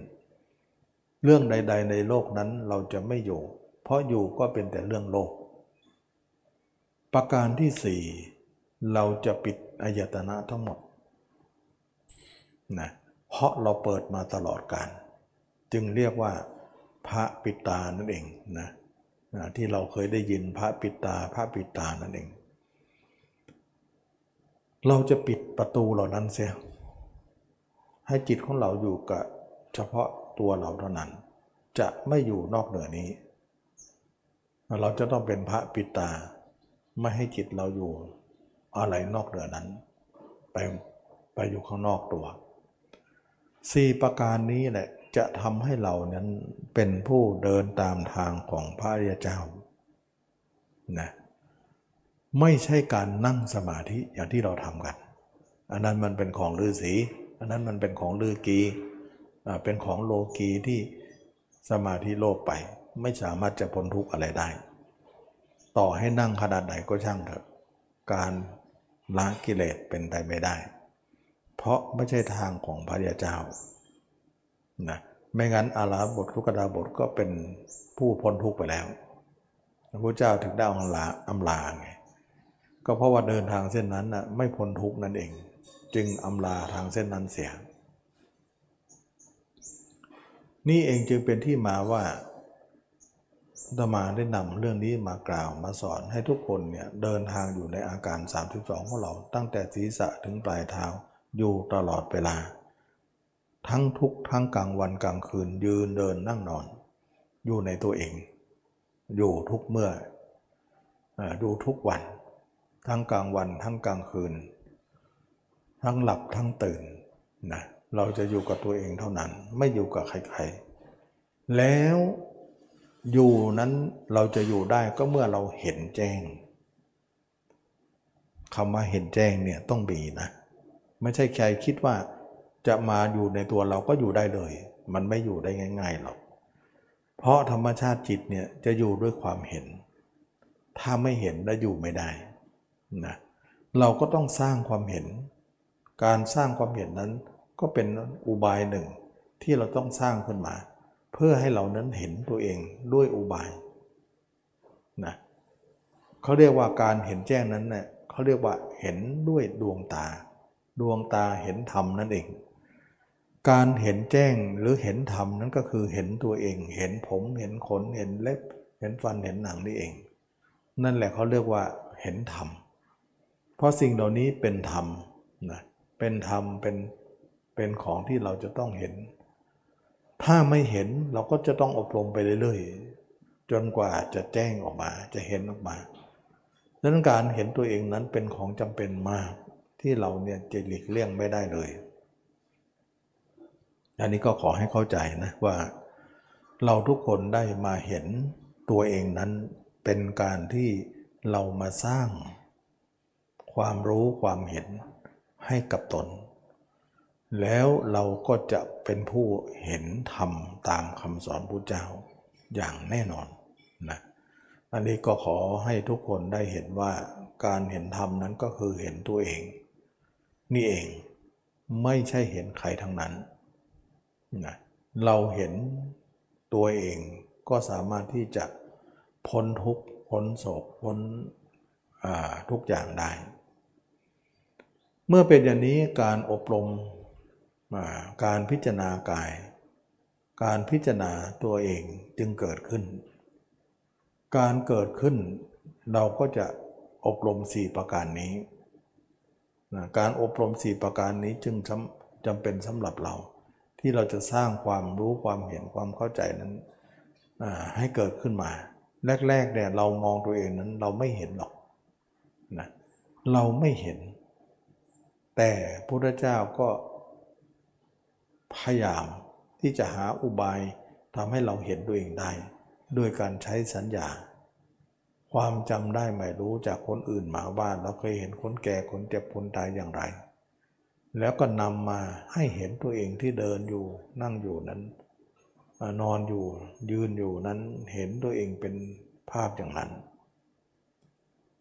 เรื่องใด ๆ ในโลกนั้นเราจะไม่อยู่ เพราะอยู่ก็เป็นแต่เรื่องโลก ประการที่สี่เราจะปิดอายตนะทั้งหมดนะเพราะเราเปิดมาตลอดการจึงเรียกว่าพระปิตานั่นเองนะนะที่เราเคยได้ยินพระปิตาพระปิตานั่นเอง เราจะปิดประตูเหล่านั้นเสียให้จิตของเราอยู่กับเฉพาะตัวเราเท่านั้น จะไม่อยู่นอกเหนือนี้ เราจะต้องเป็นพระปิตา ไม่ให้จิตเราอยู่ อะไรนอกเหนือนั้น ไปไปอยู่ข้างนอกตัวสี่ประการนี้แหละจะทำให้เรานั้นเป็นผู้เดินตามทางของพระริยเจ้านะไม่ใช่การนั่งสมาธิอย่างที่เราทำกัน อันนั้นมันเป็นของลือสีอันนั้นมันเป็นของลือกีเป็นของโลกีที่สมาธิโลภไป ไม่สามารถจะพ้นทุกข์อะไรได้ ต่อให้นั่งขนาดไหนก็ช่างเถอะ การละกิเลสเป็นไปไม่ได้ เพราะไม่ใช่ทางของพระยาเจ้านะไม่งั้นอาลาบททุกดาบทก็เป็นผู้พ้นทุกข์ไปแล้วพระพุทธเจ้าถึงได้อำลาอำลาไงก็เพราะว่าเดินทางเส้นนั้นนะไม่พ้นทุกข์นั่นเอง จึงอำลาทางเส้นนั้นเสียนี่เองจึงเป็นที่มาว่า ธรรมาได้นำเรื่องนี้มากล่าวมาสอนให้ทุกคนเนี่ยเดินทางอยู่ในอาการ 32 ของเราตั้งแต่ศีรษะถึงปลายเท้าอยู่ตลอดเวลา ทั้งทุกทั้งกลางวันกลางคืนยืนเดินนั่งนอน อยู่ในตัวเอง อยู่ทุกเมื่อดูทุกวัน ทั้งกลางวันทั้งกลางคืน ทั้งหลับทั้งตื่นนะเราจะอยู่กับตัวเองเท่านั้นไม่อยู่กับใครๆแล้ว อยู่นั้นเราจะอยู่ได้ก็เมื่อเราเห็นแจ้งคำว่าเห็นแจ้งเนี่ยต้องมีนะ ไม่ใช่ใครคิดว่าจะมาอยู่ในตัวเราก็อยู่ได้เลย มันไม่อยู่ได้ง่ายๆหรอก เพราะธรรมชาติจิตเนี่ยจะอยู่ด้วยความเห็น ถ้าไม่เห็นแล้วอยู่ไม่ได้นะเราก็ต้องสร้างความเห็น การสร้างความเห็นนั้นก็เป็นอุบายหนึ่งที่เราต้องสร้างขึ้นมา เพื่อให้เรานั้นเห็นตัวเองด้วยอุบายนะเขาเรียกว่าการเห็นแจ้งนั้นเนะี่ยเขาเรียกว่าเห็นด้วยดวงตา ดวงตาเห็นธรรมนั่นเอง การเห็นแจ้งหรือเห็นธรรมนั้นก็คือเห็นตัวเอง เห็นผมเห็นขนเห็นเล็บ เห็นฟันเห็นหนังนี่เอง นั่นแหละเขาเรียกว่าเห็นธรรมเพราะสิ่งเหล่านี้เป็นธรรมนะเป็นธรรมเป็นเป็นของที่เราจะต้องเห็น ถ้าไม่เห็นเราก็จะต้องอบรมไปเรื่อยๆ จนกว่าจะแจ้งออกมา จะเห็นออกมาดังนั้นการเห็นตัวเองนั้นเป็นของจำเป็นมาก ที่เราเนี่ยจะหลีกเลี่ยงไม่ได้เลย อันนี้ก็ขอให้เข้าใจนะว่า เราทุกคนได้มาเห็นตัวเองนั้นเป็นการที่เรามาสร้าง ความรู้ความเห็นให้กับตน แล้วเราก็จะเป็นผู้เห็นธรรมตามคำสอนพระเจ้าอย่างแน่นอนนะอันนี้ก็ขอให้ทุกคนได้เห็นว่าการเห็นธรรมนั้นก็คือเห็นตัวเอง นี่เองไม่ใช่เห็นใครทั้งนั้นนะเราเห็นตัวเองก็สามารถที่จะพ้นทุกข์พ้นโศกพ้นทุกอย่างได้ เมื่อเป็นอย่างนี้การอบรม การพิจารณากาย การพิจารณาตัวเองจึงเกิดขึ้น การเกิดขึ้นเราก็จะอบรมสี่ประการนี้ การอบรมสี่ประการนี้จึงจำเป็นสำหรับเรา ที่เราจะสร้างความรู้ความเห็นความเข้าใจนั้นให้เกิดขึ้นมา แรกๆเนี่ยเรามองตัวเองนั้นเราไม่เห็นหรอกนะเราไม่เห็น แต่พระพุทธเจ้าก็ พยายามที่จะหาอุบายทำให้เราเห็นตัวเองได้ ด้วยการใช้สัญญา ความจำได้ไม่รู้จากคนอื่นมาว่าเราเคยเห็นคนแก่คนเจ็บคนตายอย่างไร แล้วก็นำมาให้เห็นตัวเองที่เดินอยู่นั่งอยู่นั้น นอนอยู่ยืนอยู่นั้นเห็นตัวเองเป็นภาพอย่างนั้น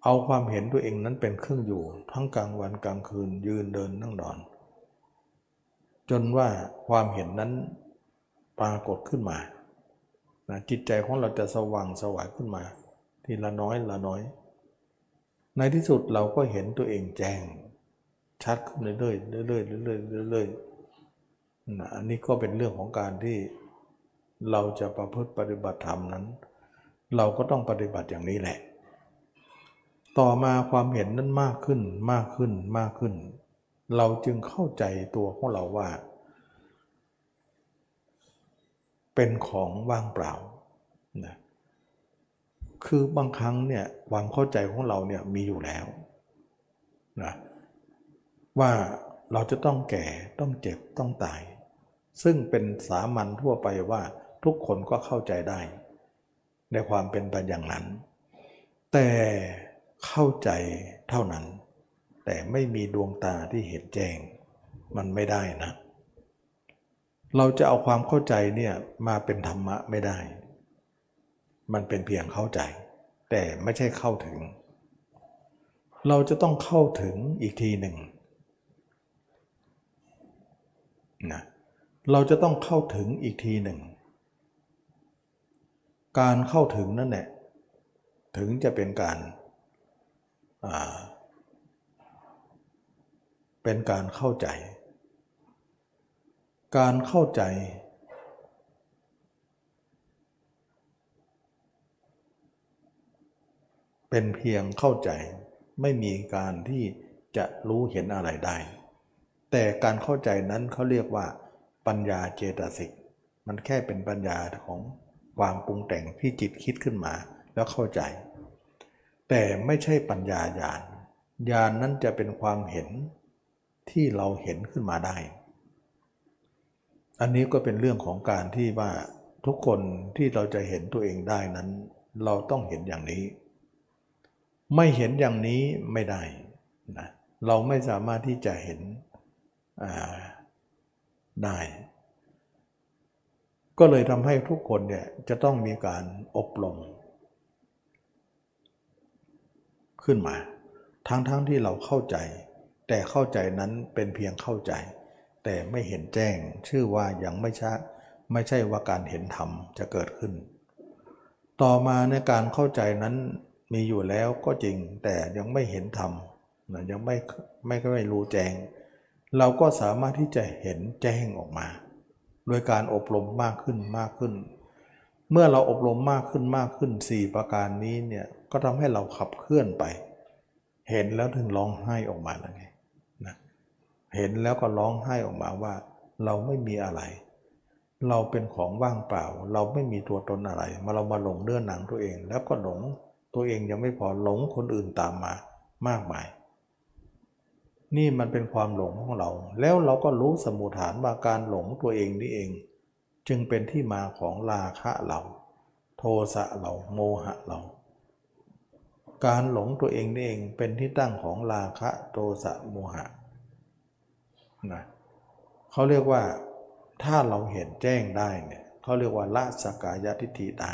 เอาความเห็นตัวเองนั้นเป็นเครื่องอยู่ ทั้งกลางวันกลางคืนยืนเดินนั่งนอน จนว่าความเห็นนั้นปรากฏขึ้นมานะจิตใจของเราจะสว่างสวายขึ้นมา ทีละน้อยละน้อย ในที่สุดเราก็เห็นตัวเองแจ้ง ชัดขึ้นเรื่อยๆเรื่อยๆเรื่อยๆเรื่อยๆนะอันนี้ก็เป็นเรื่องของการที่เราจะประพฤติปฏิบัติธรรมนั้น เราก็ต้องปฏิบัติอย่างนี้แหละ ต่อมาความเห็นนั้นมากขึ้นมากขึ้นมากขึ้น เราจึงเข้าใจตัวของเราว่า เป็นของว่างเปล่านะคือบางครั้งเนี่ยความเข้าใจของเราเนี่ยมีอยู่แล้วนะว่าเราจะต้องแก่ต้องเจ็บต้องตาย ซึ่งเป็นสามัญทั่วไปว่าทุกคนก็เข้าใจได้ ในความเป็นไปอย่างนั้น แต่เข้าใจเท่านั้น แต่ไม่มีดวงตาที่เห็นแจ้ง มันไม่ได้นะ เราจะเอาความเข้าใจเนี่ยมาเป็นธรรมะไม่ได้ มันเป็นเพียงเข้าใจ แต่ไม่ใช่เข้าถึง เราจะต้องเข้าถึงอีกทีหนึ่งนะเราจะต้องเข้าถึงอีกทีหนึ่ง การเข้าถึงนั่นแหละถึงจะเป็นการ เป็นการเข้าใจ การเข้าใจ เป็นเพียงเข้าใจ ไม่มีการที่จะรู้เห็นอะไรได้ แต่การเข้าใจนั้นเขาเรียกว่า ปัญญาเจตสิก มันแค่เป็นปัญญาของความปรุงแต่งที่จิตคิดขึ้นมาแล้วเข้าใจ แต่ไม่ใช่ปัญญาญาณญาณนนั้นจะเป็นความเห็น ที่เราเห็นขึ้นมาได้ อันนี้ก็เป็นเรื่องของการที่ว่าทุกคนที่เราจะเห็นตัวเองได้นั้น เราต้องเห็นอย่างนี้ ไม่เห็นอย่างนี้ไม่ได้นะเราไม่สามารถที่จะเห็นได้ ก็เลยทำให้ทุกคนเนี่ยจะต้องมีการอบรมขึ้นมา ทั้งๆทที่เราเข้าใจ แต่เข้าใจนั้นเป็นเพียงเข้าใจ แต่ไม่เห็นแจ้ง ชื่อว่ายังไม่ใช่ไม่ใช่ว่าการเห็นธรรมจะเกิดขึ้น ต่อมาในการเข้าใจนั้นมีอยู่แล้วก็จริงแต่ยังไม่เห็นธรรมยังไม่ไม่ไม่รู้แจ้ง เราก็สามารถที่จะเห็นแจ้งออกมา โดยการอบรมมากขึ้นมากขึ้น เมื่อเราอบรมมากขึ้นมากขึ้น 4 ประการนี้เนี่ยก็ทำให้เราขับเคลื่อนไป เห็นแล้วถึงร้องไห้ออกมาแล้วไง เห็นแล้วก็ร้องไห้ออกมาว่า เราไม่มีอะไร เราเป็นของว่างเปล่า เราไม่มีตัวตนอะไร มาเรามาหลงเนื้อหนังตัวเอง แล้วก็หลงตัวเองยังไม่พอหลงคนอื่นตามมามากมาย นี่มันเป็นความหลงของเรา แล้วเราก็รู้สมุฐานว่าการหลงตัวเองนี่เอง จึงเป็นที่มาของราคะเรา โทสะเราโมหะเราการหลงตัวเองนี่เองเป็นที่ตั้งของราคะโทสะโมหะ นะเขาเรียกว่าถ้าเราเห็นแจ้งได้เนี่ยเขาเรียกว่าละสกายทิฏฐิได้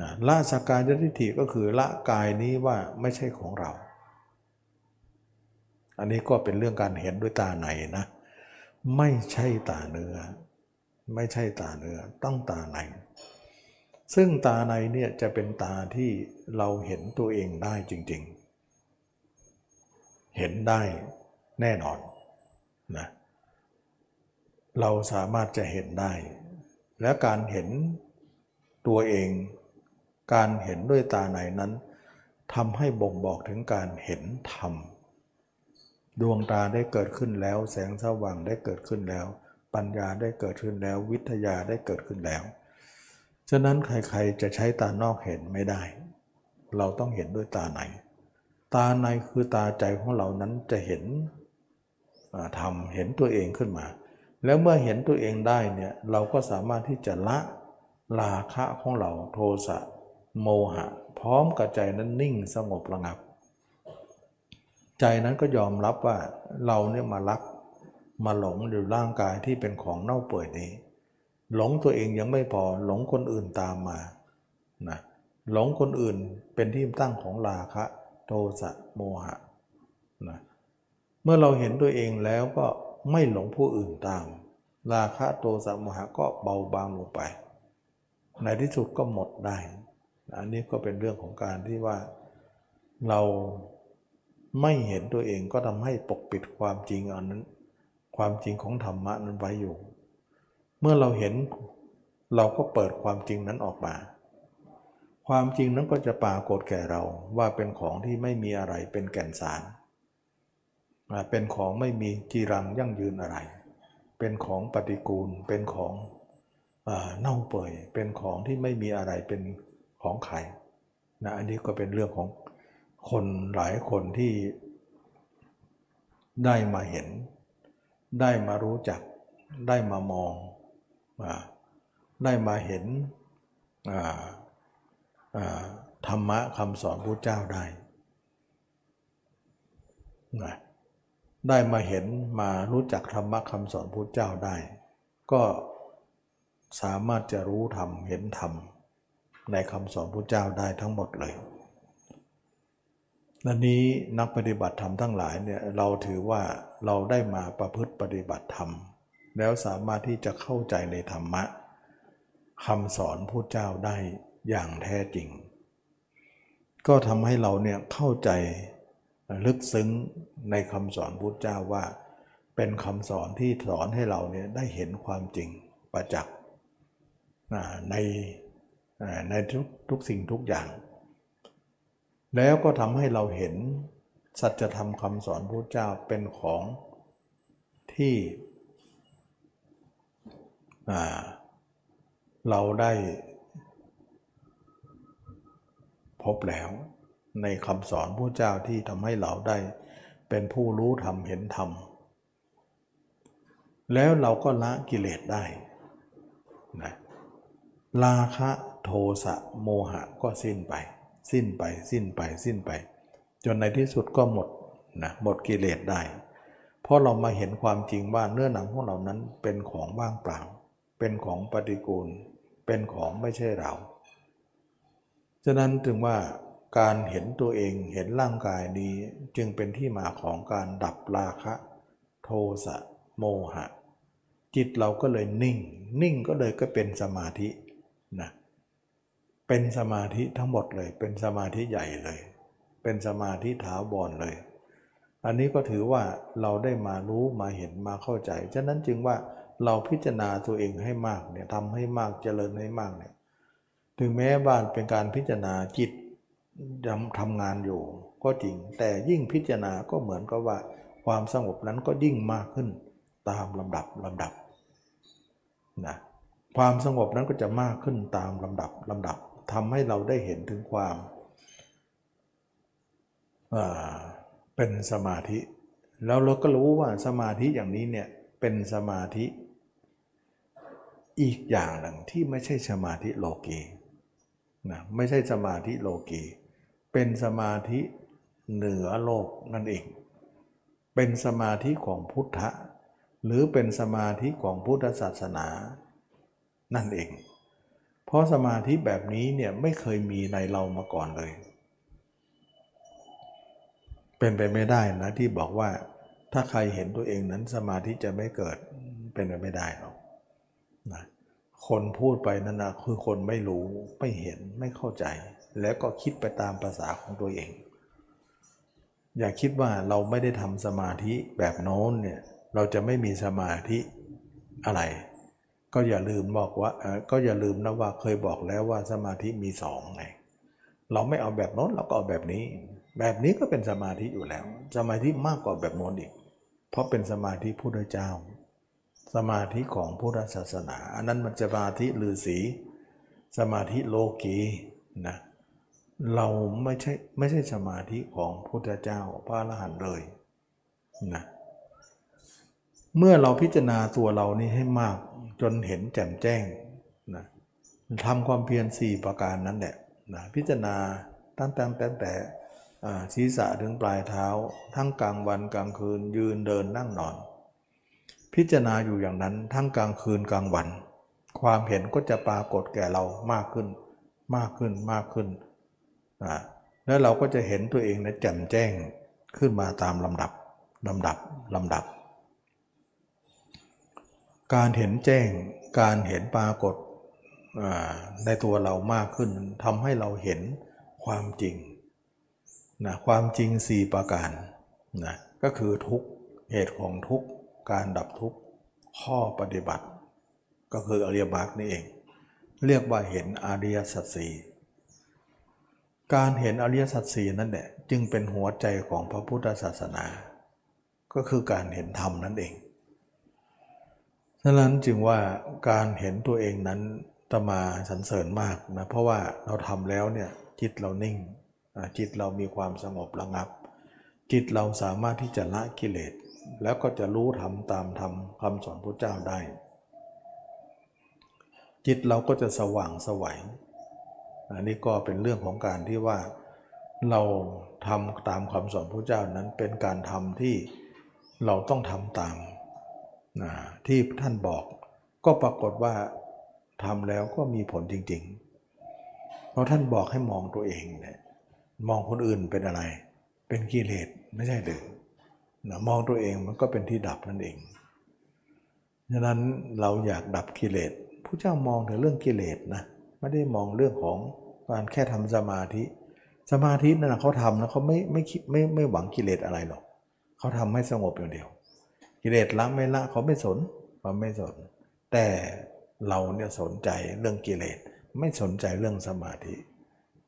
นะละสกายทิฏฐิก็คือละกายนี้ว่าไม่ใช่ของเรา อันนี้ก็เป็นเรื่องการเห็นด้วยตาในนะ ไม่ใช่ตาเนื้อ ไม่ใช่ตาเนื้อต้องตาในซึ่งตาในเนี่ยจะเป็นตาที่เราเห็นตัวเองได้จริง ๆ เห็นได้แน่นอน นะเราสามารถจะเห็นได้ และการเห็นตัวเอง การเห็นด้วยตาในนั้นทำให้บ่งบอกถึงการเห็นธรรม ดวงตาได้เกิดขึ้นแล้ว แสงสว่างได้เกิดขึ้นแล้ว ปัญญาได้เกิดขึ้นแล้ว วิทยาได้เกิดขึ้นแล้ว ฉะนั้นใครๆจะใช้ตานอกเห็นไม่ได้ เราต้องเห็นด้วยตาใน ตาในคือตาใจของเรานั้นจะเห็น ธรรมเห็นตัวเองขึ้นมา แล้วเมื่อเห็นตัวเองได้เนี่ยเราก็สามารถที่จะละราคะของเราโทสะโมหะ พร้อมกับใจนั้นนิ่งสงบระงับ ใจนั้นก็ยอมรับว่าเราเนี่ยมารักมาหลงอยู่ร่างกายที่เป็นของเน่าเปื่อยนี้ หลงตัวเองยังไม่พอหลงคนอื่นตามมานะหลงคนอื่นเป็นที่ตั้งของราคะ โทสะโมหะนะ เมื่อเราเห็นตัวเองแล้วก็ไม่หลงผู้อื่นตาม ราคะโทสะโมหะก็เบาบางลงไป ในที่สุดก็หมดได้ อันนี้ก็เป็นเรื่องของการที่ว่าเราไม่เห็นตัวเองก็ทำให้ปกปิดความจริงอันนั้น ความจริงของธรรมะนั้นไว้อยู่ เมื่อเราเห็นเราก็เปิดความจริงนั้นออกมา ความจริงนั้นก็จะปรากฏแก่เราว่าเป็นของที่ไม่มีอะไรเป็นแก่นสาร เป็นของไม่มีจีรังยั่งยืนอะไร เป็นของปฏิกูล เป็นของเน่าเปื่อย เป็นของที่ไม่มีอะไรเป็นของใครนะอันนี้ก็เป็นเรื่องของคนหลายคนที่ได้มาเห็น ได้มารู้จัก ได้มามอง ได้มาเห็นธรรมะคำสอนพระเจ้าได้นะ ได้มาเห็นมารู้จักธรรมะคำสอนพระเจ้าได้ ก็สามารถจะรู้ธรรมเห็นธรรมในคำสอนพระเจ้าได้ทั้งหมดเลยและนี้นักปฏิบัติธรรมทั้งหลายเนี่ยเราถือว่าเราได้มาประพฤติปฏิบัติธรรม แล้วสามารถที่จะเข้าใจในธรรมะคำสอนพระเจ้าได้อย่างแท้จริง ก็ทำให้เราเนี่ยเข้าใจ ลึกซึ้งในคำสอนพุทธเจ้าว่า เป็นคำสอนที่สอนให้เราเนี่ยได้เห็นความจริงประจักษ์ในในทุกทุกสิ่งทุกอย่าง แล้วก็ทำให้เราเห็นสัจธรรมคำสอนพระเจ้าเป็นของที่เราได้พบแล้ว ในคำสอนพระเจ้าที่ทำให้เราได้ เป็นผู้รู้ธรรมเห็นธรรม แล้วเราก็ละกิเลสได้นะราคะโทสะโมหะก็สิ้นไป สิ้นไปสิ้นไปสิ้นไป จนในที่สุดก็หมดนะหมดกิเลสได้ เพราะเรามาเห็นความจริงว่าเนื้อหนังของเรานั้นเป็นของว่างเปล่า เป็นของปฏิกูล เป็นของไม่ใช่เรา ฉะนั้นถึงว่า การเห็นตัวเองเห็นร่างกายนี้จึงเป็นที่มาของการดับราคะ โทสะโมหะ จิตเราก็เลยนิ่ง นิ่งก็เลยก็เป็นสมาธินะเป็นสมาธิทั้งหมดเลย เป็นสมาธิใหญ่เลย เป็นสมาธิถาวรเลย อันนี้ก็ถือว่าเราได้มารู้มาเห็นมาเข้าใจ ฉะนั้นจึงว่าเราพิจารณาตัวเองให้มากเนี่ยทำให้มากเจริญให้มากเนี่ยถึงแม้บ้านเป็นการพิจารณาจิต ยังทำงานอยู่ก็จริง แต่ยิ่งพิจารณาก็เหมือนกับว่า ความสงบนั้นก็ยิ่งมากขึ้นตามลำดับลำดับนะความสงบนั้นก็จะมากขึ้นตามลำดับลำดับทำให้เราได้เห็นถึงความเป็นสมาธิ แล้วเราก็รู้ว่าสมาธิอย่างนี้เนี่ยเป็นสมาธิ อีกอย่างหนึ่งที่ไม่ใช่สมาธิโลกีนะไม่ใช่สมาธิโลกี เป็นสมาธิเหนือโลกนั่นเอง เป็นสมาธิของพุทธะ หรือเป็นสมาธิของพุทธศาสนา นั่นเอง เพราะสมาธิแบบนี้เนี่ยไม่เคยมีในเรามาก่อนเลย เป็นไปไม่ได้นะที่บอกว่า ถ้าใครเห็นตัวเองนั้นสมาธิจะไม่เกิด เป็นไปไม่ได้หรอกนะคนพูดไปนั่นนะคือคนไม่รู้ไม่เห็นไม่เข้าใจ แล้วก็คิดไปตามภาษาของตัวเอง อย่าคิดว่าเราไม่ได้ทำสมาธิแบบโน้นเนี่ยเราจะไม่มีสมาธิอะไร ก็อย่าลืมบอกว่าก็อย่าลืมนะว่าเคยบอกแล้วว่าสมาธิมีสองไงเราไม่เอาแบบโน้นเราก็เอาแบบนี้ แบบนี้ก็เป็นสมาธิอยู่แล้ว สมาธิมากกว่าแบบโน้นอีก เพราะเป็นสมาธิพุทธเจ้า สมาธิของพุทธศาสนา อันนั้นมันสมาธิฤาษีสมาธิโลกีนะ เราไม่ใช่ไม่ใช่สมาธิของพุทธเจ้าพระอรหันต์เลยนะเมื่อเราพิจารณาตัวเรานี่ให้มากจนเห็นแจ่มแจ้งนะทำความเพียรสี่ประการนั้นแหละนะพิจารณาตั้งแต่ตั้งแต่ศีรษะถึงปลายเท้า ทั้งกลางวันกลางคืนยืนเดินนั่งนอน พิจารณาอยู่อย่างนั้นทั้งกลางคืนกลางวัน ความเห็นก็จะปรากฏแก่เรามากขึ้น มากขึ้นมากขึ้นน แล้วเราก็จะเห็นตัวเองนะแจ่มแจ้งขึ้นมาตามลำดับลำดับลำดับ การเห็นแจ้งการเห็นปรากฏในตัวเรามากขึ้นทำให้เราเห็นความจริงนะความจริง 4 ประการนะก็คือทุกเหตุของทุกการดับทุกข้อปฏิบัติ ก็คืออริยมรรคนี่เอง เรียกว่าเห็นอริยสัจสี่ การเห็นอริยสัจสี่นั่นแหละจึงเป็นหัวใจของพระพุทธศาสนา ก็คือการเห็นธรรมนั่นเองฉะนั้นจึงว่าการเห็นตัวเองนั้นตมาสรรเสริญมากนะเพราะว่าเราทำแล้วเนี่ยจิตเรานิ่ง จิตเรามีความสงบระงับ จิตเราสามารถที่จะละกิเลส แล้วก็จะรู้ธรรมตามธรรมคำสอนพระเจ้าได้ จิตเราก็จะสว่างสวัย อันนี้ก็เป็นเรื่องของการที่ว่าเราทำตามคำสอนพระเจ้านั้นเป็นการทำที่เราต้องทำตามนะที่ท่านบอก ก็ปรากฏว่าทำแล้วก็มีผลจริง ๆ เพราะท่านบอกให้มองตัวเองเนี่ยมองคนอื่นเป็นอะไร เป็นกิเลสไม่ใช่หรือนะมองตัวเองมันก็เป็นที่ดับนั่นเองฉะนั้นเราอยากดับกิเลสผู้เจ้ามองถึงเรื่องกิเลสนะ ไม่ได้มองเรื่องของการแค่ทำสมาธิ สมาธินั่นเขาทำนะเขาไม่ไม่คิดไม่ไม่หวังกิเลสอะไรหรอกเขาทำให้สงบอย่างเดียว กิเลสละไม่ละเขาไม่สนเขาไม่สน แต่เราเนี่ยสนใจเรื่องกิเลสไม่สนใจเรื่องสมาธิ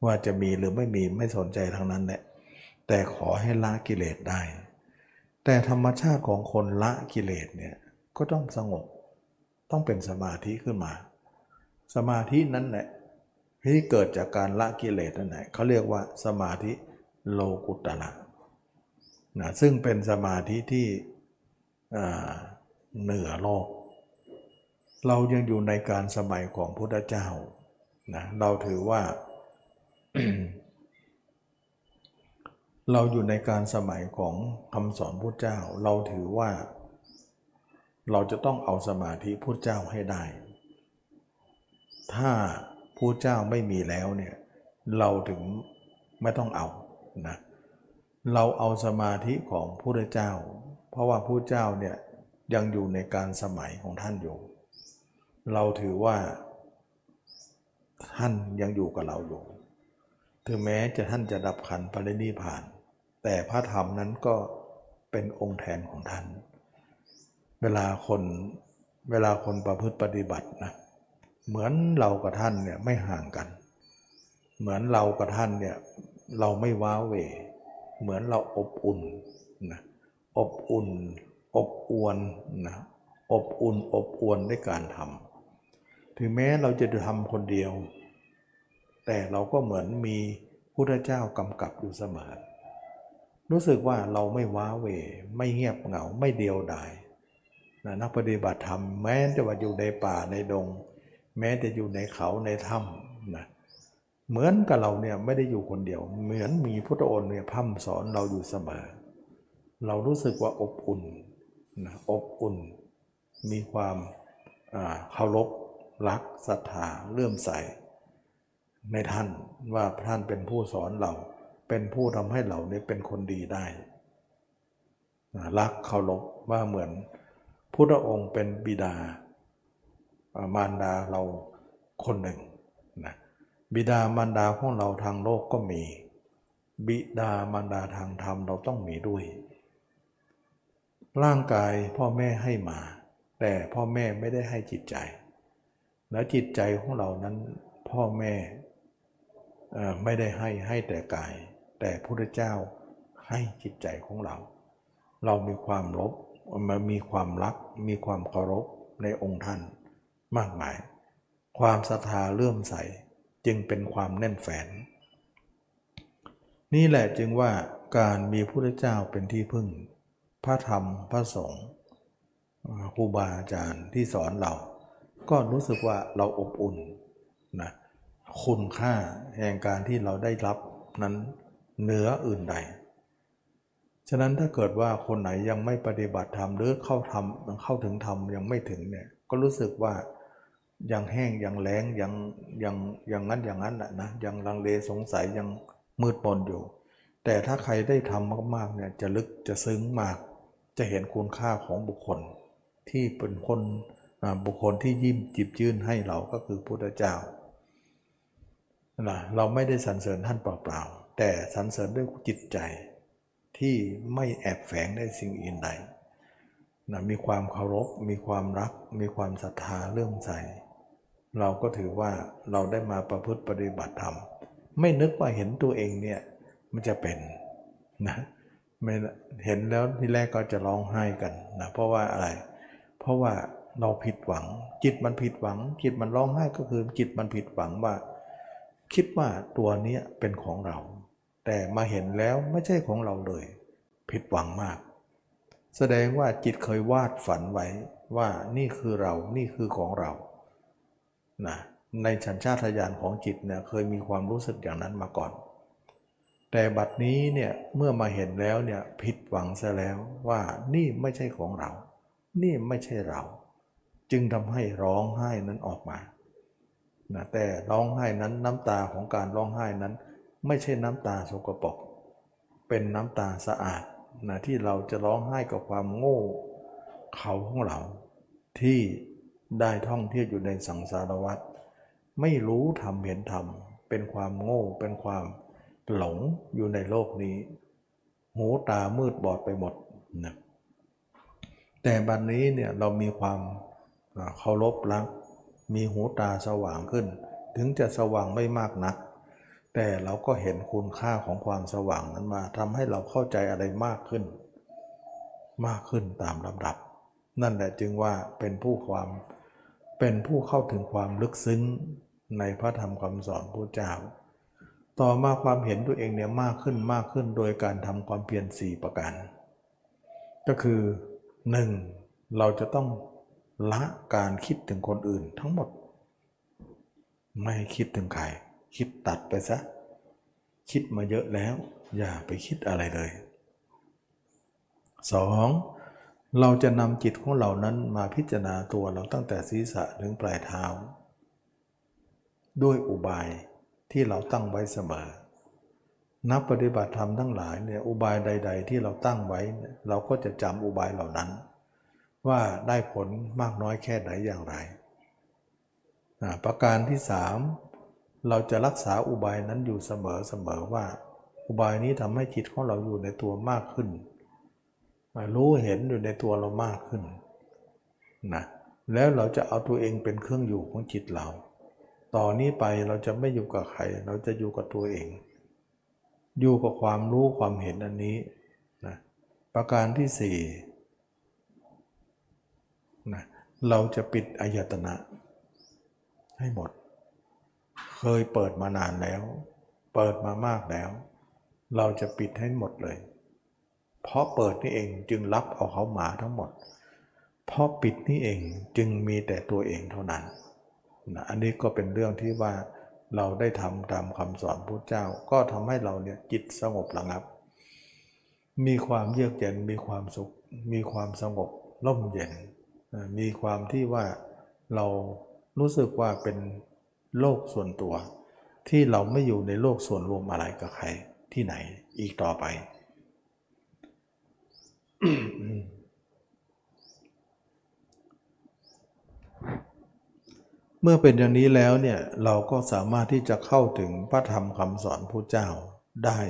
ว่าจะมีหรือไม่มีไม่สนใจทางนั้นแหละแต่ขอให้ละกิเลสได้ แต่ธรรมชาติของคนละกิเลสเนี่ยก็ต้องสงบ ต้องเป็นสมาธิขึ้นมา สมาธินั้นแหละที่เกิดจากการละกิเลสนั่นแหละเขาเรียกว่าสมาธิโลกุตระนะซึ่งเป็นสมาธิที่เหนือโลก เรายังอยู่ในการสมัยของพุทธเจ้านะเราถือว่า เราอยู่ในการสมัยของคำสอนพุทธเจ้า เราถือว่า เราจะต้องเอาสมาธิพุทธเจ้าให้ได้ ถ้าพุทธเจ้าไม่มีแล้วเนี่ยเราถึงไม่ต้องเอานะเราเอาสมาธิของพุทธเจ้า เพราะว่าพุทธเจ้าเนี่ยยังอยู่ในการสมัยของท่านอยู่ เราถือว่าท่านยังอยู่กับเราอยู่ถึงแม้จะท่านจะดับขันปรินิพาน แต่พระธรรมนั้นก็เป็นองค์แทนของท่าน เวลาคนเวลาคนประพฤติปฏิบัตินะเเหมือนเรากับท่านเนี่ยไม่ห่างกัน เหมือนเรากับท่านเนี่ยเราไม่ว้าเหวเหมือนเราอบอุ่นนะอบอุ่น อบอวนนะอบอุ่นอบอวนด้วยการทำถึงแม้เราจะทำคนเดียว แต่เราก็เหมือนมีพุทธเจ้ากำกับอยู่เสมอรู้สึกว่าเราไม่ว้าเหวไม่เงียบเหงาไม่เดียวดายนะนักปฏิบัติธรรมแม้จะว่าอยู่ในป่าในดง แม้จะอยู่ในเขาในถ้ำนะเหมือนกับเราเนี่ยไม่ได้อยู่คนเดียว เหมือนมีพุทธองค์เนี่ยพัฒสอนเราอยู่เสมอ เรารู้สึกว่าอบอุ่นนะอบอุ่น มีความเคารพรักศรัทธาเลื่อมใส ในท่านว่าท่านเป็นผู้สอนเรา เป็นผู้ทำให้เราเนี่ยเป็นคนดีได้รักเคารพว่าเหมือนพุทธองค์เป็นบิดา มารดาเราคนหนึ่งนะบิดามารดาของเราทางโลกก็มี บิดามารดาทางธรรมเราต้องมีด้วย ร่างกายพ่อแม่ให้มา แต่พ่อแม่ไม่ได้ให้จิตใจ แล้วจิตใจของเรานั้นพ่อแม่ไม่ได้ให้ให้แต่กาย แต่พระเจ้าให้จิตใจของเรา เรามีความลบมามีความรัก มีความเคารพในองค์ท่าน มากมาย ความศรัทธาเลื่อมใสจึงเป็นความแน่นแฟน นี่แหละจึงว่าการมีพระเจ้าเป็นที่พึ่ง พระธรรมพระสงฆ์ครูบาอาจารย์ที่สอนเรา ก็รู้สึกว่าเราอบอุ่นนะคุณค่าแห่งการที่เราได้รับนั้นเหนืออื่นใด ฉะนั้นถ้าเกิดว่าคนไหนยังไม่ปฏิบัติธรรมหรือเข้าทำเข้าถึงธรรมยังไม่ถึงเนี่ยก็รู้สึกว่า ยังแห้งยังแล้งยังยังยังนั้นอย่างนั้นแหละนะยังลังเลสงสัยยังมืดมนอยู่ แต่ถ้าใครได้ทำมากๆเนี่ยจะลึกจะซึ้งมาก จะเห็นคุณค่าของบุคคล ที่เป็นคนบุคคลที่ยิ้มจิบยื่นให้เราก็คือพุทธเจ้านะเราไม่ได้สรรเสริญท่านเปล่าๆ แต่สรรเสริญด้วยจิตใจที่ไม่แอบแฝงได้สิ่งอื่นใดนะมีความเคารพ มีความรัก มีความศรัทธาเรื่องใส เราก็ถือว่าเราได้มาประพฤติปฏิบัติธรรม ไม่นึกว่าเห็นตัวเองเนี่ยมันจะเป็นนะไม่เห็นแล้วที่แรกก็จะร้องไห้กันนะเพราะว่าอะไร เพราะว่าเราผิดหวัง จิตมันผิดหวัง จิตมันร้องไห้ก็คือจิตมันผิดหวังว่า คิดว่าตัวนี้เป็นของเรา แต่มาเห็นแล้วไม่ใช่ของเราเลย ผิดหวังมาก แสดงว่าจิตเคยวาดฝันไว้ว่านี่คือเรานี่คือของเรา นะในฉันชาตญาณของจิตเนี่ยเคยมีความรู้สึกอย่างนั้นมาก่อน แต่บัดนี้เนี่ยเมื่อมาเห็นแล้วเนี่ยผิดหวังซะแล้วว่านี่ไม่ใช่ของเรา นี่ไม่ใช่เรา จึงทำให้ร้องไห้นั้นออกมานะแต่ร้องไห้นั้นน้ำตาของการร้องไห้นั้น ไม่ใช่น้ำตาสกปรกเป็นน้ำตาสะอาดนะที่เราจะร้องไห้กับความโง่เขาของเราที่ ได้ท่องเที่ยวอยู่ในสังสารวัฏไม่รู้ทำเห็นธรรมเป็นความโง่ เป็นความหลงอยู่ในโลกนี้ หูตามืดบอดไปหมดนะแต่บัดนนี้เนี่ยเรามีความเคารพรัก มีหูตาสว่างขึ้น ถึงจะสว่างไม่มากนัก แต่เราก็เห็นคุณค่าของความสว่างนั้นมาทำให้เราเข้าใจอะไรมากขึ้น มากขึ้นตามลำดับ นั่นแหละจึงว่าเป็นผู้ความ เป็นผู้เข้าถึงความลึกซึ้งในพระธรรมคำสอนพระเจ้า ต่อมาความเห็นตัวเองเนี่ยมากขึ้นมากขึ้นโดยการทำความเพียรสี่ประการ ก็คือ 1. เราจะต้องละการคิดถึงคนอื่นทั้งหมด ไม่คิดถึงใคร คิดตัดไปซะ คิดมาเยอะแล้ว อย่าไปคิดอะไรเลยสอง เราจะนำจิตของเรานั้นมาพิจารณาตัวเราตั้งแต่ศีรษะถึงปลายเท้า ด้วยอุบายที่เราตั้งไว้เสมอ นับปฏิบัติธรรมทั้งหลายเนี่ยอุบายใด ๆ ที่เราตั้งไว้ เราก็จะจำอุบายเหล่านั้น ว่าได้ผลมากน้อยแค่ไหนอย่างไร ประการที่สามเราจะรักษาอุบายนั้นอยู่เสมอเสมอว่า อุบายนี้ทำให้จิตของเราอยู่ในตัวมากขึ้น รู้เห็นอยู่ในตัวเรามากขึ้นนะแล้วเราจะเอาตัวเองเป็นเครื่องอยู่ของจิตเรา ต่อนนี้ไปเราจะไม่อยู่กับใคร เราจะอยู่กับตัวเอง อยู่กับความรู้ความเห็นอันนี้นะประการที่สี่นะเราจะปิดอายตนะ ให้หมด เคยเปิดมานานแล้ว เปิดมามากแล้ว เราจะปิดให้หมดเลย เพราะเปิดนี่เองจึงรับเอาเขามาทั้งหมด เพราะปิดนี่เองจึงมีแต่ตัวเองเท่านั้นนะอันนี้ก็เป็นเรื่องที่ว่าเราได้ทำตามคำสอนพระเจ้า ก็ทำให้เราเนี่ยจิตสงบระงับ มีความเยือกเย็นมีความสุข มีความสงบร่มเย็น มีความที่ว่าเรารู้สึกว่าเป็นโลกส่วนตัว ที่เราไม่อยู่ในโลกส่วนรวมอะไรกับใครที่ไหนอีกต่อไป เมื่อเป็นอย่างนี้แล้วเนี่ยเราก็สามารถที่จะเข้าถึงพระธรรมคำสอนพระเจ้าได้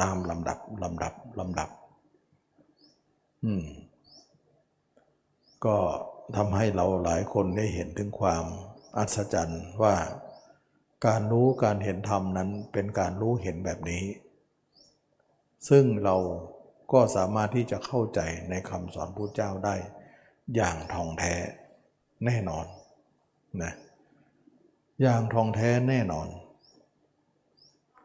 ตามลำดับลำดับลำดับ อืม ก็ทำให้เราหลายคนได้เห็นถึงความอัศจรรย์ว่าการรู้การเห็นธรรมนั้นเป็นการรู้เห็นแบบนี้ ซึ่งเรา ก็สามารถที่จะเข้าใจในคำสอนพระเจ้าได้ อย่างทองแท้แน่นอนนะอย่างทองแท้แน่นอน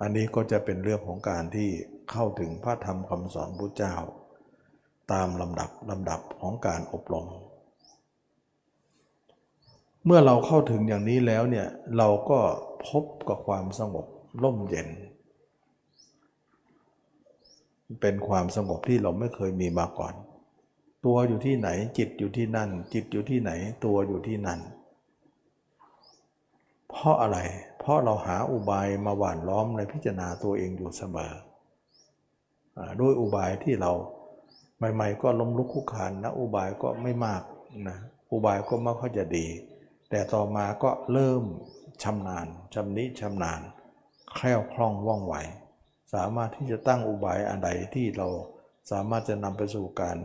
อันนี้ก็จะเป็นเรื่องของการที่เข้าถึงพระธรรมคำสอนพระเจ้า ตามลำดับลำดับของการอบรม เมื่อเราเข้าถึงอย่างนี้แล้วเนี่ยเราก็พบกับความสงบร่มเย็น เป็นความสงบที่เราไม่เคยมีมาก่อน ตัวอยู่ที่ไหนจิตอยู่ที่นั่น จิตอยู่ที่ไหนตัวอยู่ที่นั่น เพราะอะไร เพราะเราหาอุบายมาหว่านล้อมในพิจารณาตัวเองอยู่เสมอด้วยอุบายที่เราใหม่ ๆ ก็ล้มลุกคุกคานนะอุบายก็ไม่มากนะอุบายก็ไม่ค่อยจะดี แต่ต่อมาก็เริ่มชำนาญชำนิชำนาญ แคล่วคล่องว่องไว สามารถที่จะตั้งอุบายอันใดที่เราสามารถจะนำไปสู่การ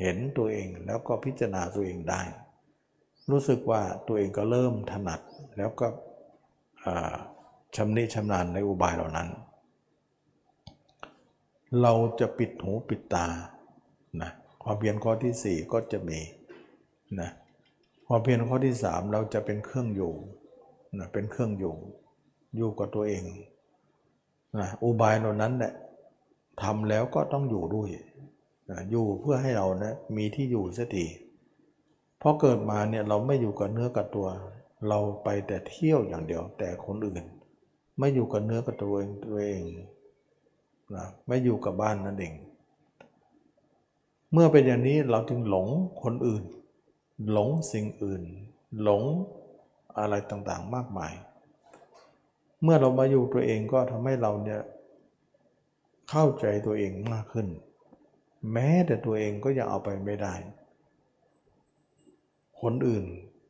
เห็นตัวเองแล้วก็พิจารณาตัวเองได้ รู้สึกว่าตัวเองก็เริ่มถนัดแล้วก็ชำนิชำนาญในอุบายเหล่านั้น เราจะปิดหูปิดตานะความเพียรข้อที่ 4 ก็จะมีนะความเพียรข้อที่ 3 เราจะเป็นเครื่องอยู่นะเป็นเครื่องอยู่อยู่กับตัวเอง นะอุบายเหล่านั้นเนี่ยทำแล้วก็ต้องอยู่ด้วยนะอยู่เพื่อให้เรานะมีที่อยู่สักทีเพราะเกิดมาเนี่ยเราไม่อยู่กับเนื้อกับตัว เราไปแต่เที่ยวอย่างเดียว แต่คนอื่น ไม่อยู่กับเนื้อกับตัวเองตัวเองนะไม่อยู่กับบ้านนั่นเอง เมื่อเป็นอย่างนี้เราจึงหลงคนอื่น หลงสิ่งอื่น หลงอะไรต่างๆมากมาย เมื่อเรามาอยู่ตัวเองก็ทำให้เราเนี่ยเข้าใจตัวเองมากขึ้น แม้แต่ตัวเองก็ยังเอาไปไม่ได้ คนอื่น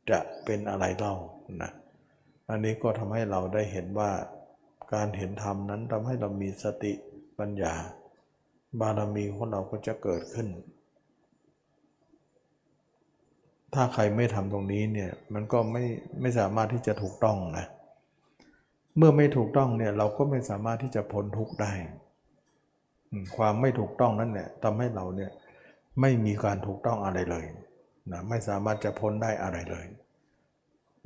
จะเป็นอะไรเล่านะอันนี้ก็ทำให้เราได้เห็นว่าการเห็นธรรมนั้นทำให้เรามีสติปัญญา บารมีของเราก็จะเกิดขึ้น ถ้าใครไม่ทำตรงนี้เนี่ยมันก็ไม่ไม่สามารถที่จะถูกต้องนะ เมื่อไม่ถูกต้องเนี่ยเราก็ไม่สามารถที่จะพ้นทุกข์ได้ ความไม่ถูกต้องนั่นเนี่ยทำให้เราเนี่ยไม่มีการถูกต้องอะไรเลยนะไม่สามารถจะพ้นได้อะไรเลย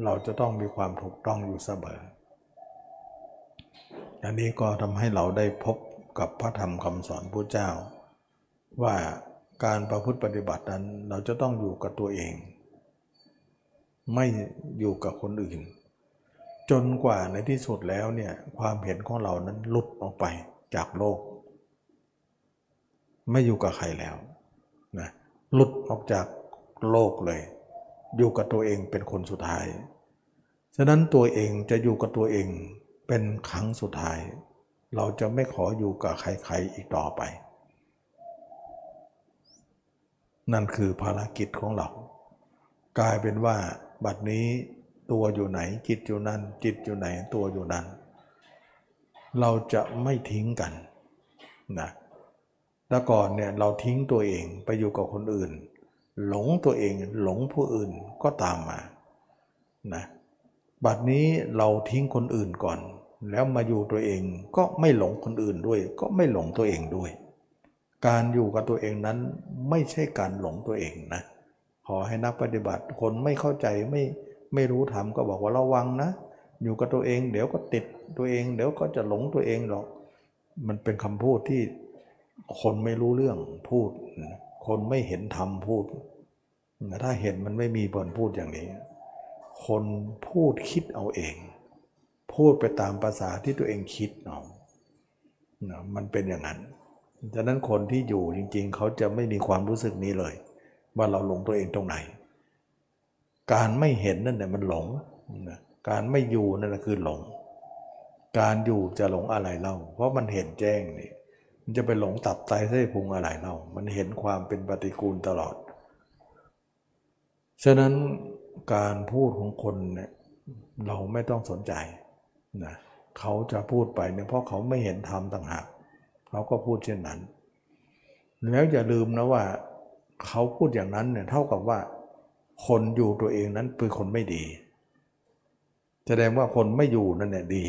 เราจะต้องมีความถูกต้องอยู่เสมออันนี้ก็ทำให้เราได้พบกับพระธรรมคำสอนพระเจ้า ว่าการประพฤติปฏิบัตินั้นเราจะต้องอยู่กับตัวเอง ไม่อยู่กับคนอื่น จนกว่าในที่สุดแล้วเนี่ยความเห็นของเรานั้นหลุดออกไปจากโลก ไม่อยู่กับใครแล้วนะหลุดออกจากโลกเลย อยู่กับตัวเองเป็นคนสุดท้าย ฉะนั้นตัวเองจะอยู่กับตัวเองเป็นครั้งสุดท้าย เราจะไม่ขออยู่กับใครๆอีกต่อไป นั่นคือภารกิจของเรา กลายเป็นว่าบัดนี้ ตัวอยู่ไหนจิตอยู่นั่น จิตอยู่ไหนตัวอยู่นั่นเราจะไม่ทิ้งกันนะแต่ก่อนเนี่ยเราทิ้งตัวเองไปอยู่กับคนอื่น หลงตัวเองหลงผู้อื่นก็ตามมานะบัดนี้เราทิ้งคนอื่นก่อน แล้วมาอยู่ตัวเองก็ไม่หลงคนอื่นด้วย ก็ไม่หลงตัวเองด้วย การอยู่กับตัวเองนั้นไม่ใช่การหลงตัวเองนะขอให้นักปฏิบัติคนไม่เข้าใจไม่ ไม่รู้ทำก็บอกว่าระวังนะ อยู่กับตัวเองเดี๋ยวก็ติดตัวเอง เดี๋ยวก็จะหลงตัวเองหรอก มันเป็นคำพูดที่คนไม่รู้เรื่องพูด คนไม่เห็นธรรมพูด ถ้าเห็นมันไม่มีบนพูดอย่างนี้ คนพูดคิดเอาเอง พูดไปตามภาษาที่ตัวเองคิดเอานะมันเป็นอย่างนั้นฉะนั้นคนที่อยู่จริง ๆ เขาจะไม่มีความรู้สึกนี้เลย ว่าเราหลงตัวเองตรงไหน การไม่เห็นนั่นแหละมันหลงนะการไม่อยู่นั่นคือหลง การอยู่จะหลงอะไรเล่า เพราะมันเห็นแจ้งนี่มันจะไปหลงตับไตไส้พุงอะไรเล่า มันเห็นความเป็นปฏิกูลตลอด ฉะนั้นการพูดของคนเนี่ยเราไม่ต้องสนใจนะเขาจะพูดไปเนี่ยเพราะเขาไม่เห็นธรรมต่างหากเขาก็พูดเช่นนั้น แล้วอย่าลืมนะว่า เขาพูดอย่างนั้นเนี่ยเท่ากับว่า คนอยู่ตัวเองนั้นเป็นคนไม่ดี แสดงว่าคนไม่อยู่นั่นเนี่ยดี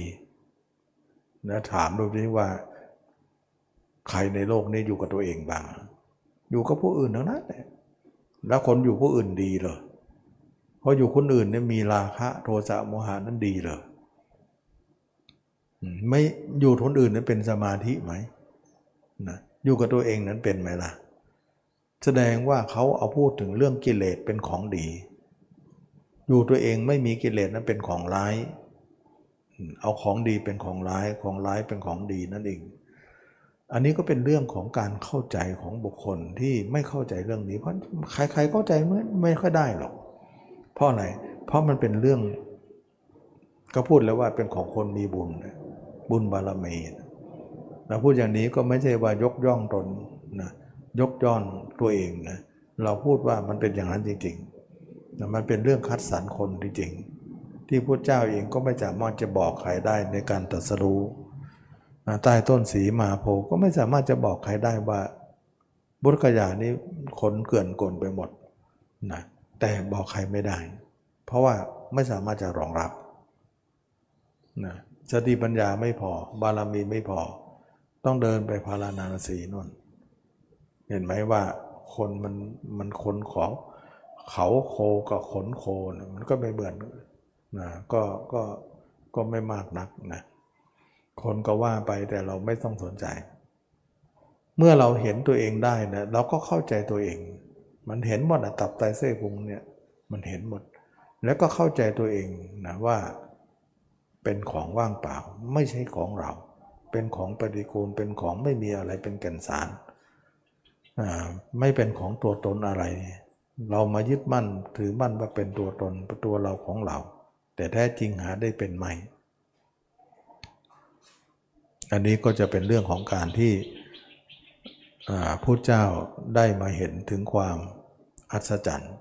นะถามดูสิว่า ใครในโลกนี้อยู่กับตัวเองบ้าง อยู่กับผู้อื่นทั้งนั้นแหละแล้วคนอยู่ผู้อื่นดีเหรอเพราะอยู่คนอื่นเนี่ยมีราคะโทสะโมหานั้นดีเหรอไม่อยู่คนอื่นนั้นเป็นสมาธิไหมนะอยู่กับตัวเองนั้นเป็นไหมล่ะ แสดงว่าเขาเอาพูดถึงเรื่องกิเลสเป็นของดี อยู่ตัวเองไม่มีกิเลสนั้นเป็นของร้าย เอาของดีเป็นของร้าย ของร้ายเป็นของดีนั่นเอง อันนี้ก็เป็นเรื่องของการเข้าใจของบุคคลที่ไม่เข้าใจเรื่องนี้ เพราะใครๆเข้าใจไม่ไม่ค่อยได้หรอก เพราะอะไร เพราะมันเป็นเรื่อง ก็พูดแล้วว่าเป็นของคนมีบุญ บุญบารมีเราพูดอย่างนี้ก็ไม่ใช่ว่ายกย่องตนนะ ยกย่องตัวเองนะเราพูดว่ามันเป็นอย่างนั้นจริงๆนะมันเป็นเรื่องคัดสรรคนจริงๆที่พระเจ้าเองก็ไม่สามารถจะบอกใครได้ในการตรัสรู้ใต้ต้นสีมาโพก็ไม่สามารถจะบอกใครได้ว่า บุตรกยานี้ขนเกลื่อนกลไปหมดนะแต่บอกใครไม่ได้ เพราะว่าไม่สามารถจะรองรับนะสติปัญญาไม่พอ บารมีไม่พอ ต้องเดินไปพารานาสีนน เห็นไหมว่าคนมันมันขนของเขาโคกับขนโคมันก็ไม่เหมือนนะก็ก็ก็ไม่มากนักนะคนก็ว่าไปแต่เราไม่ต้องสนใจ เมื่อเราเห็นตัวเองได้นะเราก็เข้าใจตัวเอง มันเห็นหมดนะตับไตเส้พุงเนี่ยมันเห็นหมด แล้วก็เข้าใจตัวเองนะว่าเป็นของว่างเปล่า ไม่ใช่ของเรา เป็นของปฏิกูลเป็นของไม่มีอะไรเป็นแก่นสาร ไม่เป็นของตัวตนอะไร เรามายึดมั่นถือมั่นว่าเป็นตัวตนตัวเราของเรา แต่แท้จริงหาได้เป็นไหมอันนี้ก็จะเป็นเรื่องของการที่ผู้เจ้าได้มาเห็นถึงความอัศจรรย์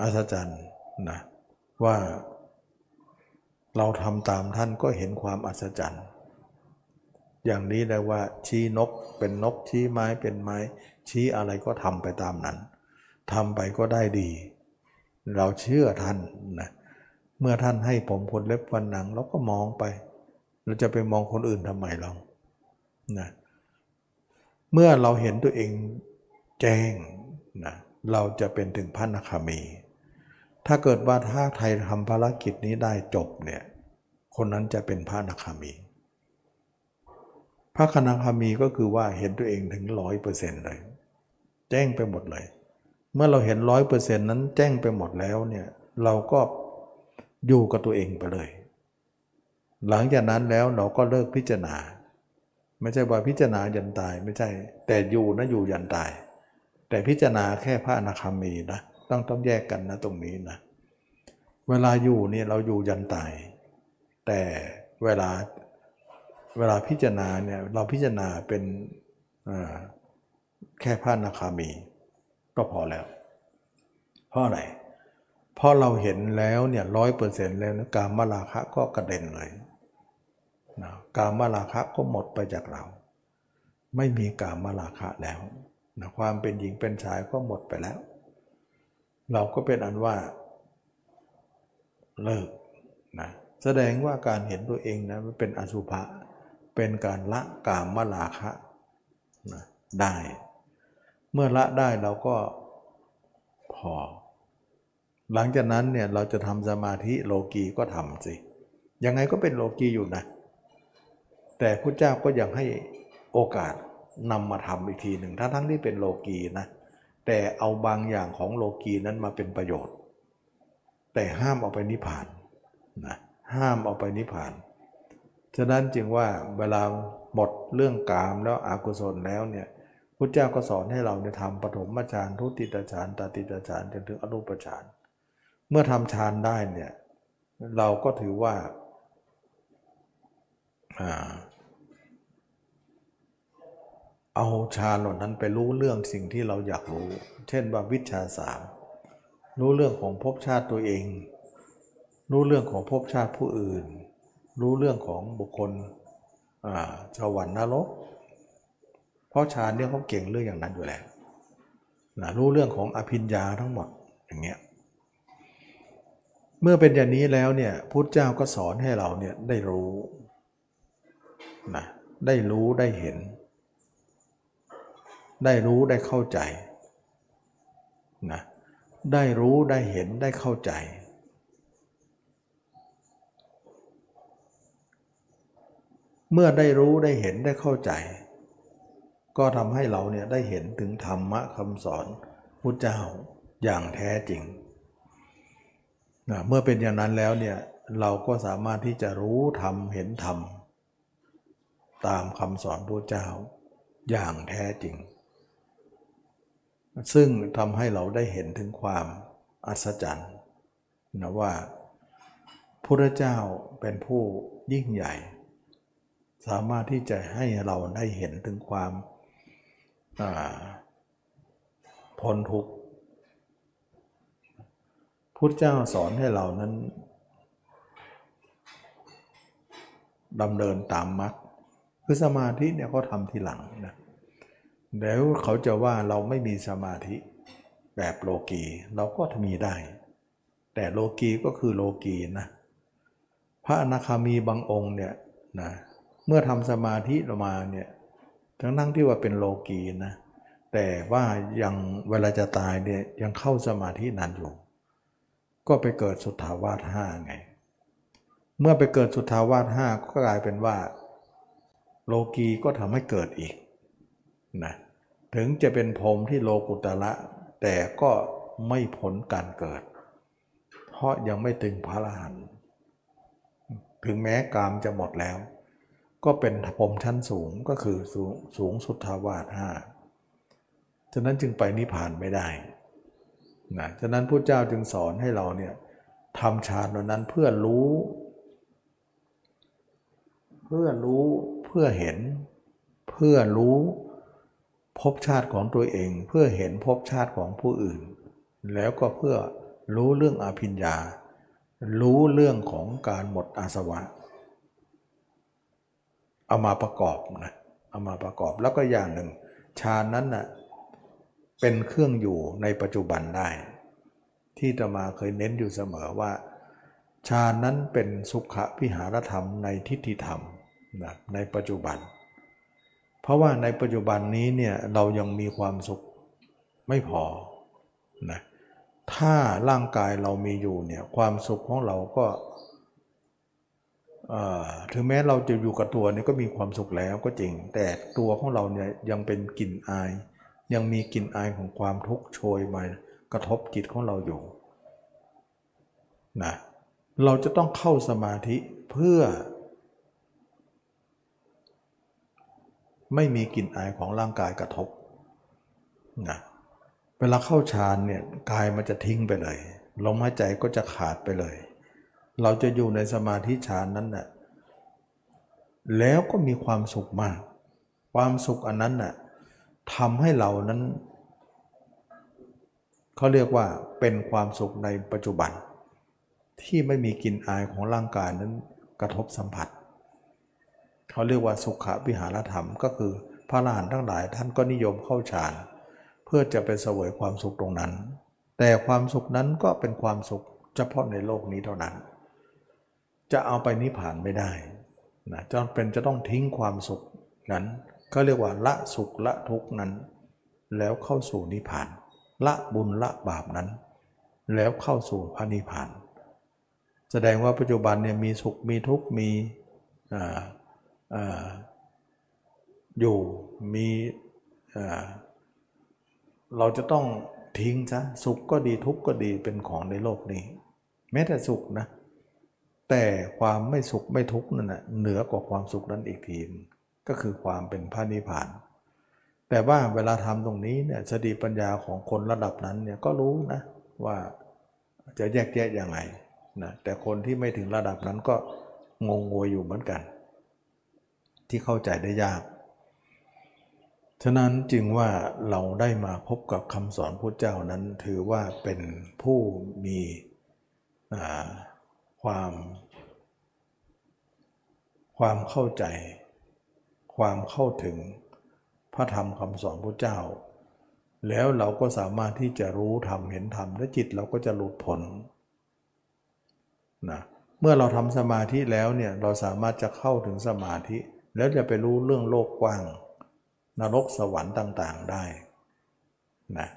อัศจรรย์นะว่าเราทำตามท่านก็เห็นความอัศจรรย์ อย่างนี้เลยว่าชี้นกเป็นนกชี้ไม้เป็นไม้ ชี้อะไรก็ทำไปตามนั้นทำไปก็ได้ดี เราเชื่อท่านนะเมื่อท่านให้ผมคนเล็บฟันหนัง เราก็มองไป เราจะไปมองคนอื่นทำไมเรานะเมื่อเราเห็นตัวเองแจ้งนะเราจะเป็นถึงพระนาคามี ถ้าเกิดว่าถ้าไทยทำภารกิจนี้ได้จบเนี่ยคนนั้นจะเป็นพระนาคามี พระคณาคามีก็คือว่าเห็นตัวเองถึงร้อยเปอร์เซ็นต์เลย แจ้งไปหมดเลย เมื่อเราเห็นร้อยเปอร์เซ็นต์นั้นแจ้งไปหมดแล้วเนี่ยเราก็อยู่กับตัวเองไปเลย หลังจากนั้นแล้วเราก็เลิกพิจารณา ไม่ใช่ว่าพิจารณายันตายไม่ใช่ แต่อยู่นะอยู่ยันตาย แต่พิจารณาแค่พระอนาคามีนะต้องต้องแยกกันนะตรงนี้นะเวลาอยู่เนี่ยเราอยู่ยันตาย แต่เวลา เวลาพิจารณาเนี่ยเราพิจารณาเป็นแค่พระนาคามี ก็พอแล้ว เพราะอะไร เพราะเราเห็นแล้วเนี่ยร้อยเปอร์เซ็นต์แล้วนะการมาราคะก็กระเด็นเลยนะการมาราคะก็หมดไปจากเรา ไม่มีการมาราคะแล้วนะความเป็นหญิงเป็นชายก็หมดไปแล้ว เราก็เป็นอันว่า เลิกนะแสดงว่าการเห็นตัวเองนะมันเป็นอสุภะ เป็นการละกามมาราคะนะได้ เมื่อละได้เราก็พอ หลังจากนั้นเนี่ยเราจะทำสมาธิโลกีก็ทำสิยังไงก็เป็นโลกีอยู่นะ แต่พระเจ้าก็ยังให้โอกาสนำมาทำอีกทีหนึ่งทั้งทั้งที่เป็นโลกีนะแต่เอาบางอย่างของโลกีนั้นมาเป็นประโยชน์ แต่ห้ามเอาไปนิพพานนะห้ามเอาไปนิพพาน ฉะนั้นจึงว่าเวลาหมดเรื่องกามแล้วอกุศลแล้วเนี่ยพุทธเจ้าก็สอนให้เราเนี่ยทำปฐมฌานทุติยฌานตติยฌานจนถึงอรูปฌานเมื่อทำฌานได้เนี่ยเราก็ถือว่าเอาฌานเหล่านั้นไปรู้เรื่องสิ่งที่เราอยากรู้ เช่นว่าวิชาสามรู้เรื่องของภพชาติตัวเอง รู้เรื่องของภพชาติผู้อื่น รู้เรื่องของบุคคลสวรรค์นรกเพราะฌานเนี่ยเขาเก่งเรื่องอย่างนั้นอยู่แล้วนะรู้เรื่องของอภิญญาทั้งหมดอย่างเงี้ยเมื่อเป็นอย่างนี้แล้วเนี่ยพุทธเจ้าก็สอนให้เราเนี่ยได้รู้นะได้รู้ได้เห็น ได้รู้ได้เข้าใจนะได้รู้ได้เห็นได้เข้าใจ เมื่อได้รู้ได้เห็นได้เข้าใจ ก็ทำให้เราเนี่ยได้เห็นถึงธรรมะคำสอนพุทธเจ้าอย่างแท้จริงนะเมื่อเป็นอย่างนั้นแล้วเนี่ยเราก็สามารถที่จะรู้ธรรมเห็นธรรมตามคำสอนพระเจ้าอย่างแท้จริง ซึ่งทำให้เราได้เห็นถึงความอัศจรรย์นะว่าพระเจ้าเป็นผู้ยิ่งใหญ่ สามารถที่จะให้เราได้เห็นถึงความพ้นทุกข์พุทธเจ้าสอนให้เรานั้นดำเนินตามมรรคคือสมาธิเนี่ยเขาทำทีหลังนะแล้วเขาจะว่าเราไม่มีสมาธิแบบโลกีเราก็มีได้ แต่โลกีก็คือโลกีนะพระอนาคามีบางองค์เนี่ยนะ เมื่อทำสมาธิออกมาเนี่ยทั้งนั่งที่ว่าเป็นโลกีนะแต่ว่ายังเวลาจะตายเนี่ยยังเข้าสมาธินานอยู่ ก็ไปเกิดสุทธาวาสห้าไง เมื่อไปเกิดสุทธาวาสห้าก็กลายเป็นว่า โลกีก็ทำให้เกิดอีกนะถึงจะเป็นพรมที่โลกุตละแต่ก็ไม่ผลการเกิด เพราะยังไม่ถึงพระอรหันต์ถึงแม้กามจะหมดแล้ว ก็เป็นพรมชั้นสูงก็คือสูงสูงสุดทาวาสห้าฉะนั้นจึงไปนิพพานไม่ได้นะฉะนั้นพระเจ้าจึงสอนให้เราเนี่ยทำฌานเหล่านั้นเพื่อรู้ เพื่อรู้เพื่อเห็น เพื่อรู้ภพชาติของตัวเอง เพื่อเห็นภพชาติของผู้อื่น แล้วก็เพื่อรู้เรื่องอภิญญา รู้เรื่องของการหมดอาสวะ เอามาประกอบนะเอามาประกอบแล้วก็อย่างหนึ่งฌานนั้นนะ่ะเป็นเครื่องอยู่ในปัจจุบันได้ ที่ตมาเคยเน้นอยู่เสมอว่าฌานนั้นเป็นสุขพิหารธรรมในทิฏฐิธรรมนะในปัจจุบัน เพราะว่าในปัจจุบันนี้เนี่ยเรายังมีความสุขไม่พอนะถ้าร่างกายเรามีอยู่เนี่ยความสุขของเราก็ ถึงแม้เราจะอยู่กับตัวนี่ก็มีความสุขแล้วก็จริง แต่ตัวของเราเนี่ยยังเป็นกลิ่นอาย ยังมีกลิ่นอายของความทุกข์โชยมากระทบจิตของเราอยู่นะเราจะต้องเข้าสมาธิเพื่อ ไม่มีกลิ่นอายของร่างกายกระทบนะเวลาเข้าฌานเนี่ยกายมันจะทิ้งไปเลยลมหายใจก็จะขาดไปเลย เราจะอยู่ในสมาธิฌานนั้นน่ะแล้วก็มีความสุขมาก ความสุขอันนั้นน่ะทำให้เรานั้นเขาเรียกว่าเป็นความสุขในปัจจุบัน ที่ไม่มีกลิ่นอายของร่างกายนั้นกระทบสัมผัส เขาเรียกว่าสุขวิหารธรรมก็คือพระอรหันต์ทั้งหลายท่านก็นิยมเข้าฌานเพื่อจะไปเสวยความสุขตรงนั้น แต่ความสุขนั้นก็เป็นความสุขเฉพาะในโลกนี้เท่านั้น จะเอาไปนิพพานไม่ได้นะจำเป็นจะต้องทิ้งความสุขนั้นก็เรียกว่าละสุขละทุกนั้น แล้วเข้าสู่นิพพาน ละบุญละบาปนั้น แล้วเข้าสู่พระนิพพาน แสดงว่าปัจจุบันเนี่ยมีสุขมีทุกข์มีอยู่มีเราจะต้องทิ้งซะสุขก็ดีทุกข์ก็ดีเป็นของในโลกนี้ แม้แต่สุขนะ แต่ความไม่สุขไม่ทุกข์นั่นนะเหนือกว่าความสุขนั้นอีกทีก็คือความเป็นพระนิพพาน แต่ว่าเวลาทำตรงนี้เนี่ยสติปัญญาของคนระดับนั้นเนี่ยก็รู้นะว่าจะแยกแยะยังไงนะแต่คนที่ไม่ถึงระดับนั้นก็งงงวยอยู่เหมือนกัน ที่เข้าใจได้ยาก ฉะนั้นจึงว่าเราได้มาพบกับคำสอนพระเจ้านั้นถือว่าเป็นผู้มีอ่า ความ ความเข้าใจ ความเข้าถึงพระธรรมคำสอนพระเจ้า แล้วเราก็สามารถที่จะรู้ธรรมเห็นธรรมและจิตเราก็จะหลุดพ้นนะเมื่อเราทำสมาธิแล้วเนี่ยเราสามารถจะเข้าถึงสมาธิ แล้วจะไปรู้เรื่องโลกกว้าง นรกสวรรค์ต่างๆได้นะ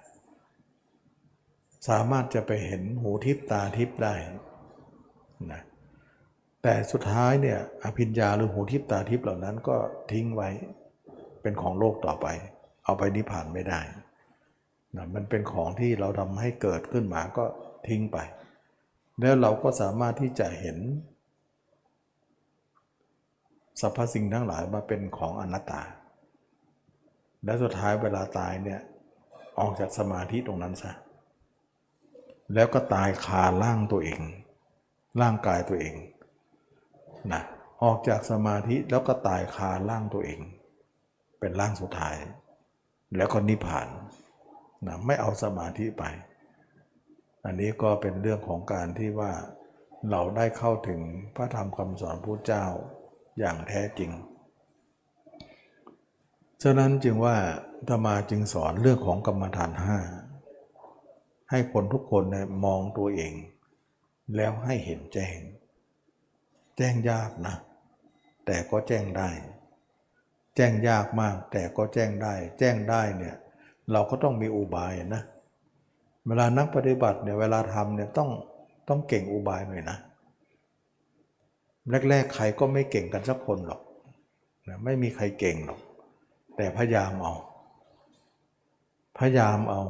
สามารถจะไปเห็นหูทิพตาทิพได้ นะแต่สุดท้ายเนี่ยอภิญญาหรือหูทิพตาทิพเหล่านั้นก็ทิ้งไว้เป็นของโลกต่อไป เอาไปนิพพานไม่ได้นะมันเป็นของที่เราทำให้เกิดขึ้นมาก็ทิ้งไป แล้วเราก็สามารถที่จะเห็นสรรพสิ่งทั้งหลายมาเป็นของอนัตตา และสุดท้ายเวลาตายเนี่ยออกจากสมาธิตรงนั้นซะแล้วก็ตายคาร่างตัวเอง ร่างกายตัวเองนะออกจากสมาธิแล้วก็ตายคาร่างตัวเอง เป็นร่างสุดท้าย แล้วก็นิพพานนะไม่เอาสมาธิไป อันนี้ก็เป็นเรื่องของการที่ว่าเราได้เข้าถึงพระธรรมคำสอนพระเจ้าอย่างแท้จริง ฉะนั้นจึงว่าธรรมาจึงสอนเรื่องของกรรมฐานห้าให้คนทุกคนมองตัวเอง แล้วให้เห็นแจ้ง แจ้งยากนะ แต่ก็แจ้งได้ แจ้งยากมากแต่ก็แจ้งได้ แจ้งได้เนี่ยเราก็ต้องมีอุบายนะ เวลานักปฏิบัติเนี่ยเวลาทำเนี่ยต้องต้องเก่งอุบายหน่อยนะ แรกๆใครก็ไม่เก่งกันสักคนหรอกนะไม่มีใครเก่งหรอก แต่พยายามเอา พยายามเอา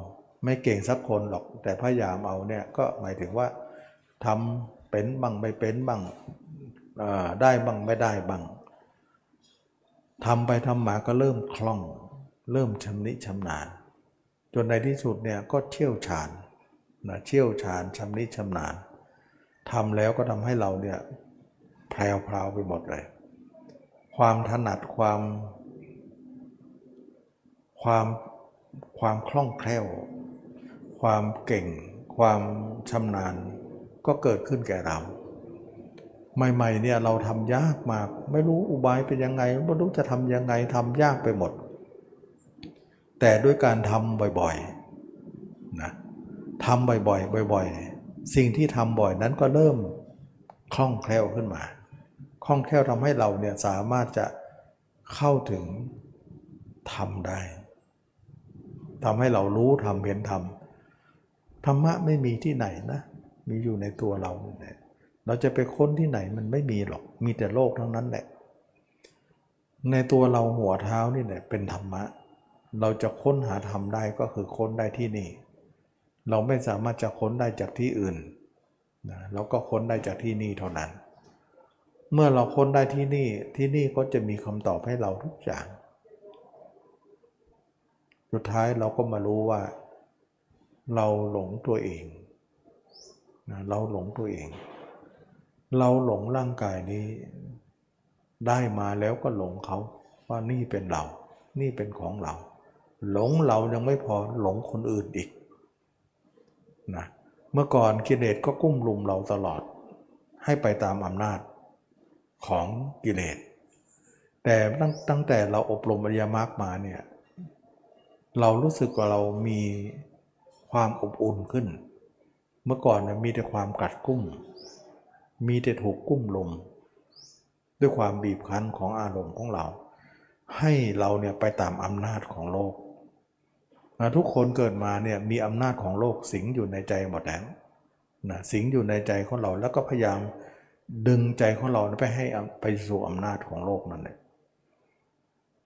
ไม่เก่งสักคนหรอก แต่พยายามเอาเนี่ยก็หมายถึงว่า ทำเป็นบ้างไม่เป็นบ้างได้บ้างไม่ได้บ้างทำไปทำมาก็เริ่มคล่อง เริ่มชำนิชำนาญ จนในที่สุดเนี่ยก็เชี่ยวชาญนะเชี่ยวชาญชำนิชำนาญทำแล้วก็ทำให้เราเนี่ยแพรวพราวไปหมดเลย ความถนัดความความความคล่องแคล่ว ความเก่ง ความชำนาญ ก็เกิดขึ้นแก่เรา ใหม่ๆเนี่ยเราทำยากมาก ไม่รู้อุบายเป็นยังไงไม่รู้จะทำยังไงทำยากไปหมด แต่ด้วยการทำบ่อยๆนะทำบ่อยๆบ่อย ๆ สิ่งที่ทำบ่อยนั้นก็เริ่มคล่องแคล่วขึ้นมาคล่องแคล่วทำให้เราเนี่ยสามารถจะเข้าถึงทำได้ทำให้เรารู้ทำเห็นทำธรรมะไม่มีที่ไหนนะ มีอยู่ในตัวเราเนี่ยเราจะไปค้นที่ไหนมันไม่มีหรอก มีแต่โลกทั้งนั้นแหละ ในตัวเราหัวเท้านี่แหละเป็นธรรมะ เราจะค้นหาธรรมได้ก็คือค้นได้ที่นี่ เราไม่สามารถจะค้นได้จากที่อื่นนะเราก็ค้นได้จากที่นี่เท่านั้น เมื่อเราค้นได้ที่นี่ ที่นี่ก็จะมีคำตอบให้เราทุกอย่าง สุดท้ายเราก็มารู้ว่า เราหลงตัวเอง นะเราหลงตัวเอง เราหลงร่างกายนี้ ได้มาแล้วก็หลงเขาว่านี่เป็นเรา นี่เป็นของเรา หลงเรายังไม่พอหลงคนอื่นอีกนะเมื่อก่อนกิเลสก็กุ้มลุมเราตลอด ให้ไปตามอำนาจของกิเลส แต่ตั้งตั้งแต่เราอบรมอริยมรรคมาเนี่ยเรารู้สึกว่าเรามีความอบอุ่นขึ้น เมื่อก่อนเนี่ยมีแต่ความกัดกุ้ม มีแต่ถูกกุ้มลมด้วยความบีบคั้นของอารมณ์ของเรา ให้เราเนี่ยไปตามอำนาจของโลกนะทุกคนเกิดมาเนี่ยมีอำนาจของโลกสิงอยู่ในใจหมดแล้วนะสิงอยู่ในใจของเราแล้วก็พยายามดึงใจของเราไปให้ไปสู่อำนาจของโลกนั่นเลย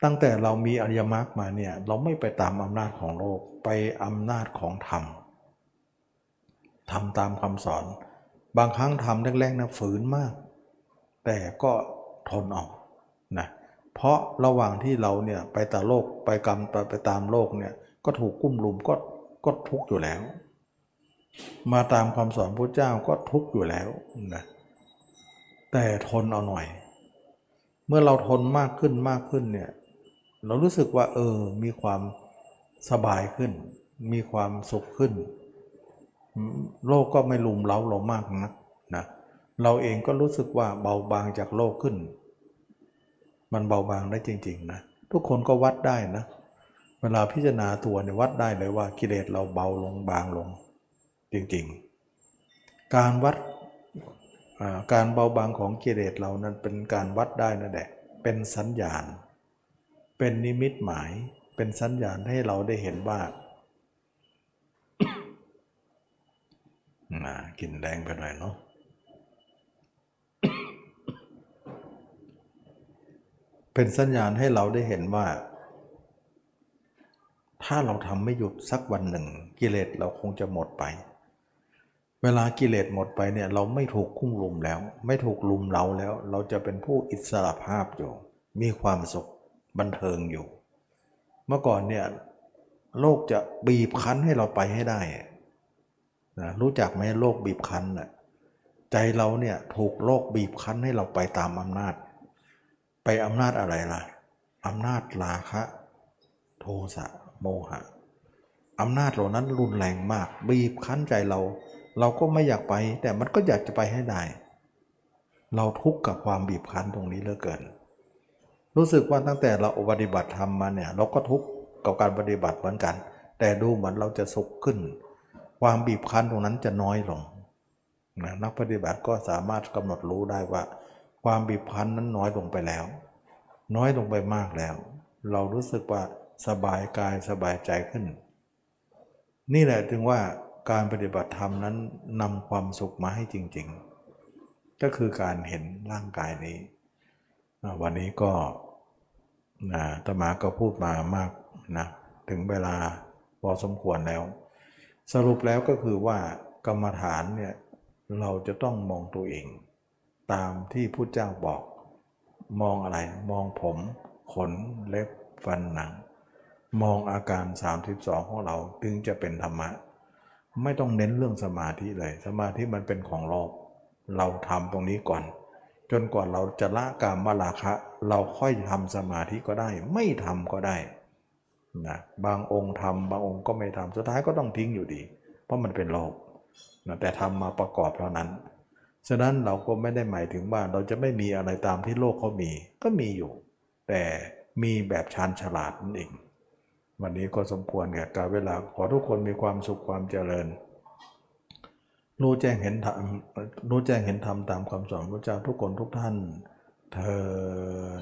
ตั้งแต่เรามีอริยมรรคมาเนี่ยเราไม่ไปตามอำนาจของโลกไปอำนาจของธรรม ทำตามคำสอน บางครั้งทำแรกๆนะฝืนมาก แต่ก็ทนออกนะเพราะระหว่างที่เราเนี่ยไปตาโลกไปกรรมไปไปตามโลกเนี่ยก็ถูกกุ้มลุมก็ก็ทุกข์อยู่แล้ว มาตามคำสอนพระเจ้าก็ทุกข์อยู่แล้วนะแต่ทนเอาหน่อย เมื่อเราทนมากขึ้นมากขึ้นเนี่ยเรารู้สึกว่าเออมีความสบายขึ้น มีความสุขขึ้น โลกก็ไม่ลุมเล้าเรามากนักนะเราเองก็รู้สึกว่าเบาบางจากโลกขึ้น มันเบาบางได้จริง ๆ นะ ทุกคนก็วัดได้นะ เวลาพิจารณาตัวเนี่ยวัดได้เลยว่ากิเลสเราเบาลงบางลง จริงๆ การวัดการเบาบางของกิเลสเรานั้นเป็นการวัดได้นั่นแหละเป็นสัญญาณ เป็นนิมิตหมาย เป็นสัญญาณให้เราได้เห็นว่า นะกินแรงไปหน่อยเนาะเป็นสัญญาณให้เราได้เห็นว่า ถ้าเราทำไม่หยุดสักวันหนึ่ง กิเลสเราคงจะหมดไป เวลากิเลสหมดไปเนี่ย เราไม่ถูกคุ้มลุมแล้ว ไม่ถูกลุมเราแล้ว เราจะเป็นผู้อิสระภาพอยู่ มีความสุขบันเทิงอยู่ เมื่อก่อนเนี่ย โลกจะบีบคั้นให้เราไปให้ได้ นะรู้จักไหมโลกบีบคั้นน่ะใจเราเนี่ยถูกโลกบีบคั้นให้เราไปตามอำนาจ ไปอำนาจอะไรล่ะอำนาจราคะ โทสะโมหะอำนาจเหล่านั้นรุนแรงมาก บีบคั้นใจเรา เราก็ไม่อยากไป แต่มันก็อยากจะไปให้ได้ เราทุกข์กับความบีบคั้นตรงนี้เหลือเกิน รู้สึกว่าตั้งแต่เราปฏิบัติธรรมมาเนี่ย เราก็ทุกข์กับการปฏิบัติเหมือนกัน แต่ดูเหมือนเราจะสุขขึ้น ความบีบคั้นตรงนั้นจะน้อยลงนะนักปฏิบัติก็สามารถกำหนดรู้ได้ว่า ความบีบคั้นนั้นน้อยลงไปแล้ว น้อยลงไปมากแล้ว เรารู้สึกว่าสบายกายสบายใจขึ้น นี่แหละถึงว่าการปฏิบัติธรรมนั้นนำความสุขมาให้จริง ๆ ก็คือการเห็นร่างกายนี้ วันนี้ก็นะตมาก็พูดมามากนะถึงเวลาพอสมควรแล้ว สรุปแล้วก็คือว่ากรรมฐานเนี่ยเราจะต้องมองตัวเอง ตามที่พุทธเจ้าบอก มองอะไรมองผม ขนเล็บฟันหนัง มองอาการ 32 ของเราถึงจะเป็นธรรมะ ไม่ต้องเน้นเรื่องสมาธิเลย สมาธิมันเป็นของโลกเราทำตรงนี้ก่อน จนกว่าเราจะละกามมาลาคะ เราค่อยทำสมาธิก็ได้ ไม่ทำก็ได้ นะบางองค์ทำบางองค์ก็ไม่ทำสุดท้ายก็ต้องทิ้งอยู่ดี เพราะมันเป็นโลกนะแต่ทำมาประกอบเท่านั้น ฉะนั้นเราก็ไม่ได้หมายถึงว่าเราจะไม่มีอะไรตามที่โลกเขามี ก็มีอยู่ แต่มีแบบชานฉลาดนั่นเอง วันนี้ก็สมควรแก่การเวลาขอทุกคนมีความสุขความเจริญรู้แจ้งเห็นธรรมรู้แจ้งเห็นธรรมตามคำสอนพระเจ้าทุกคนทุกท่านเทอ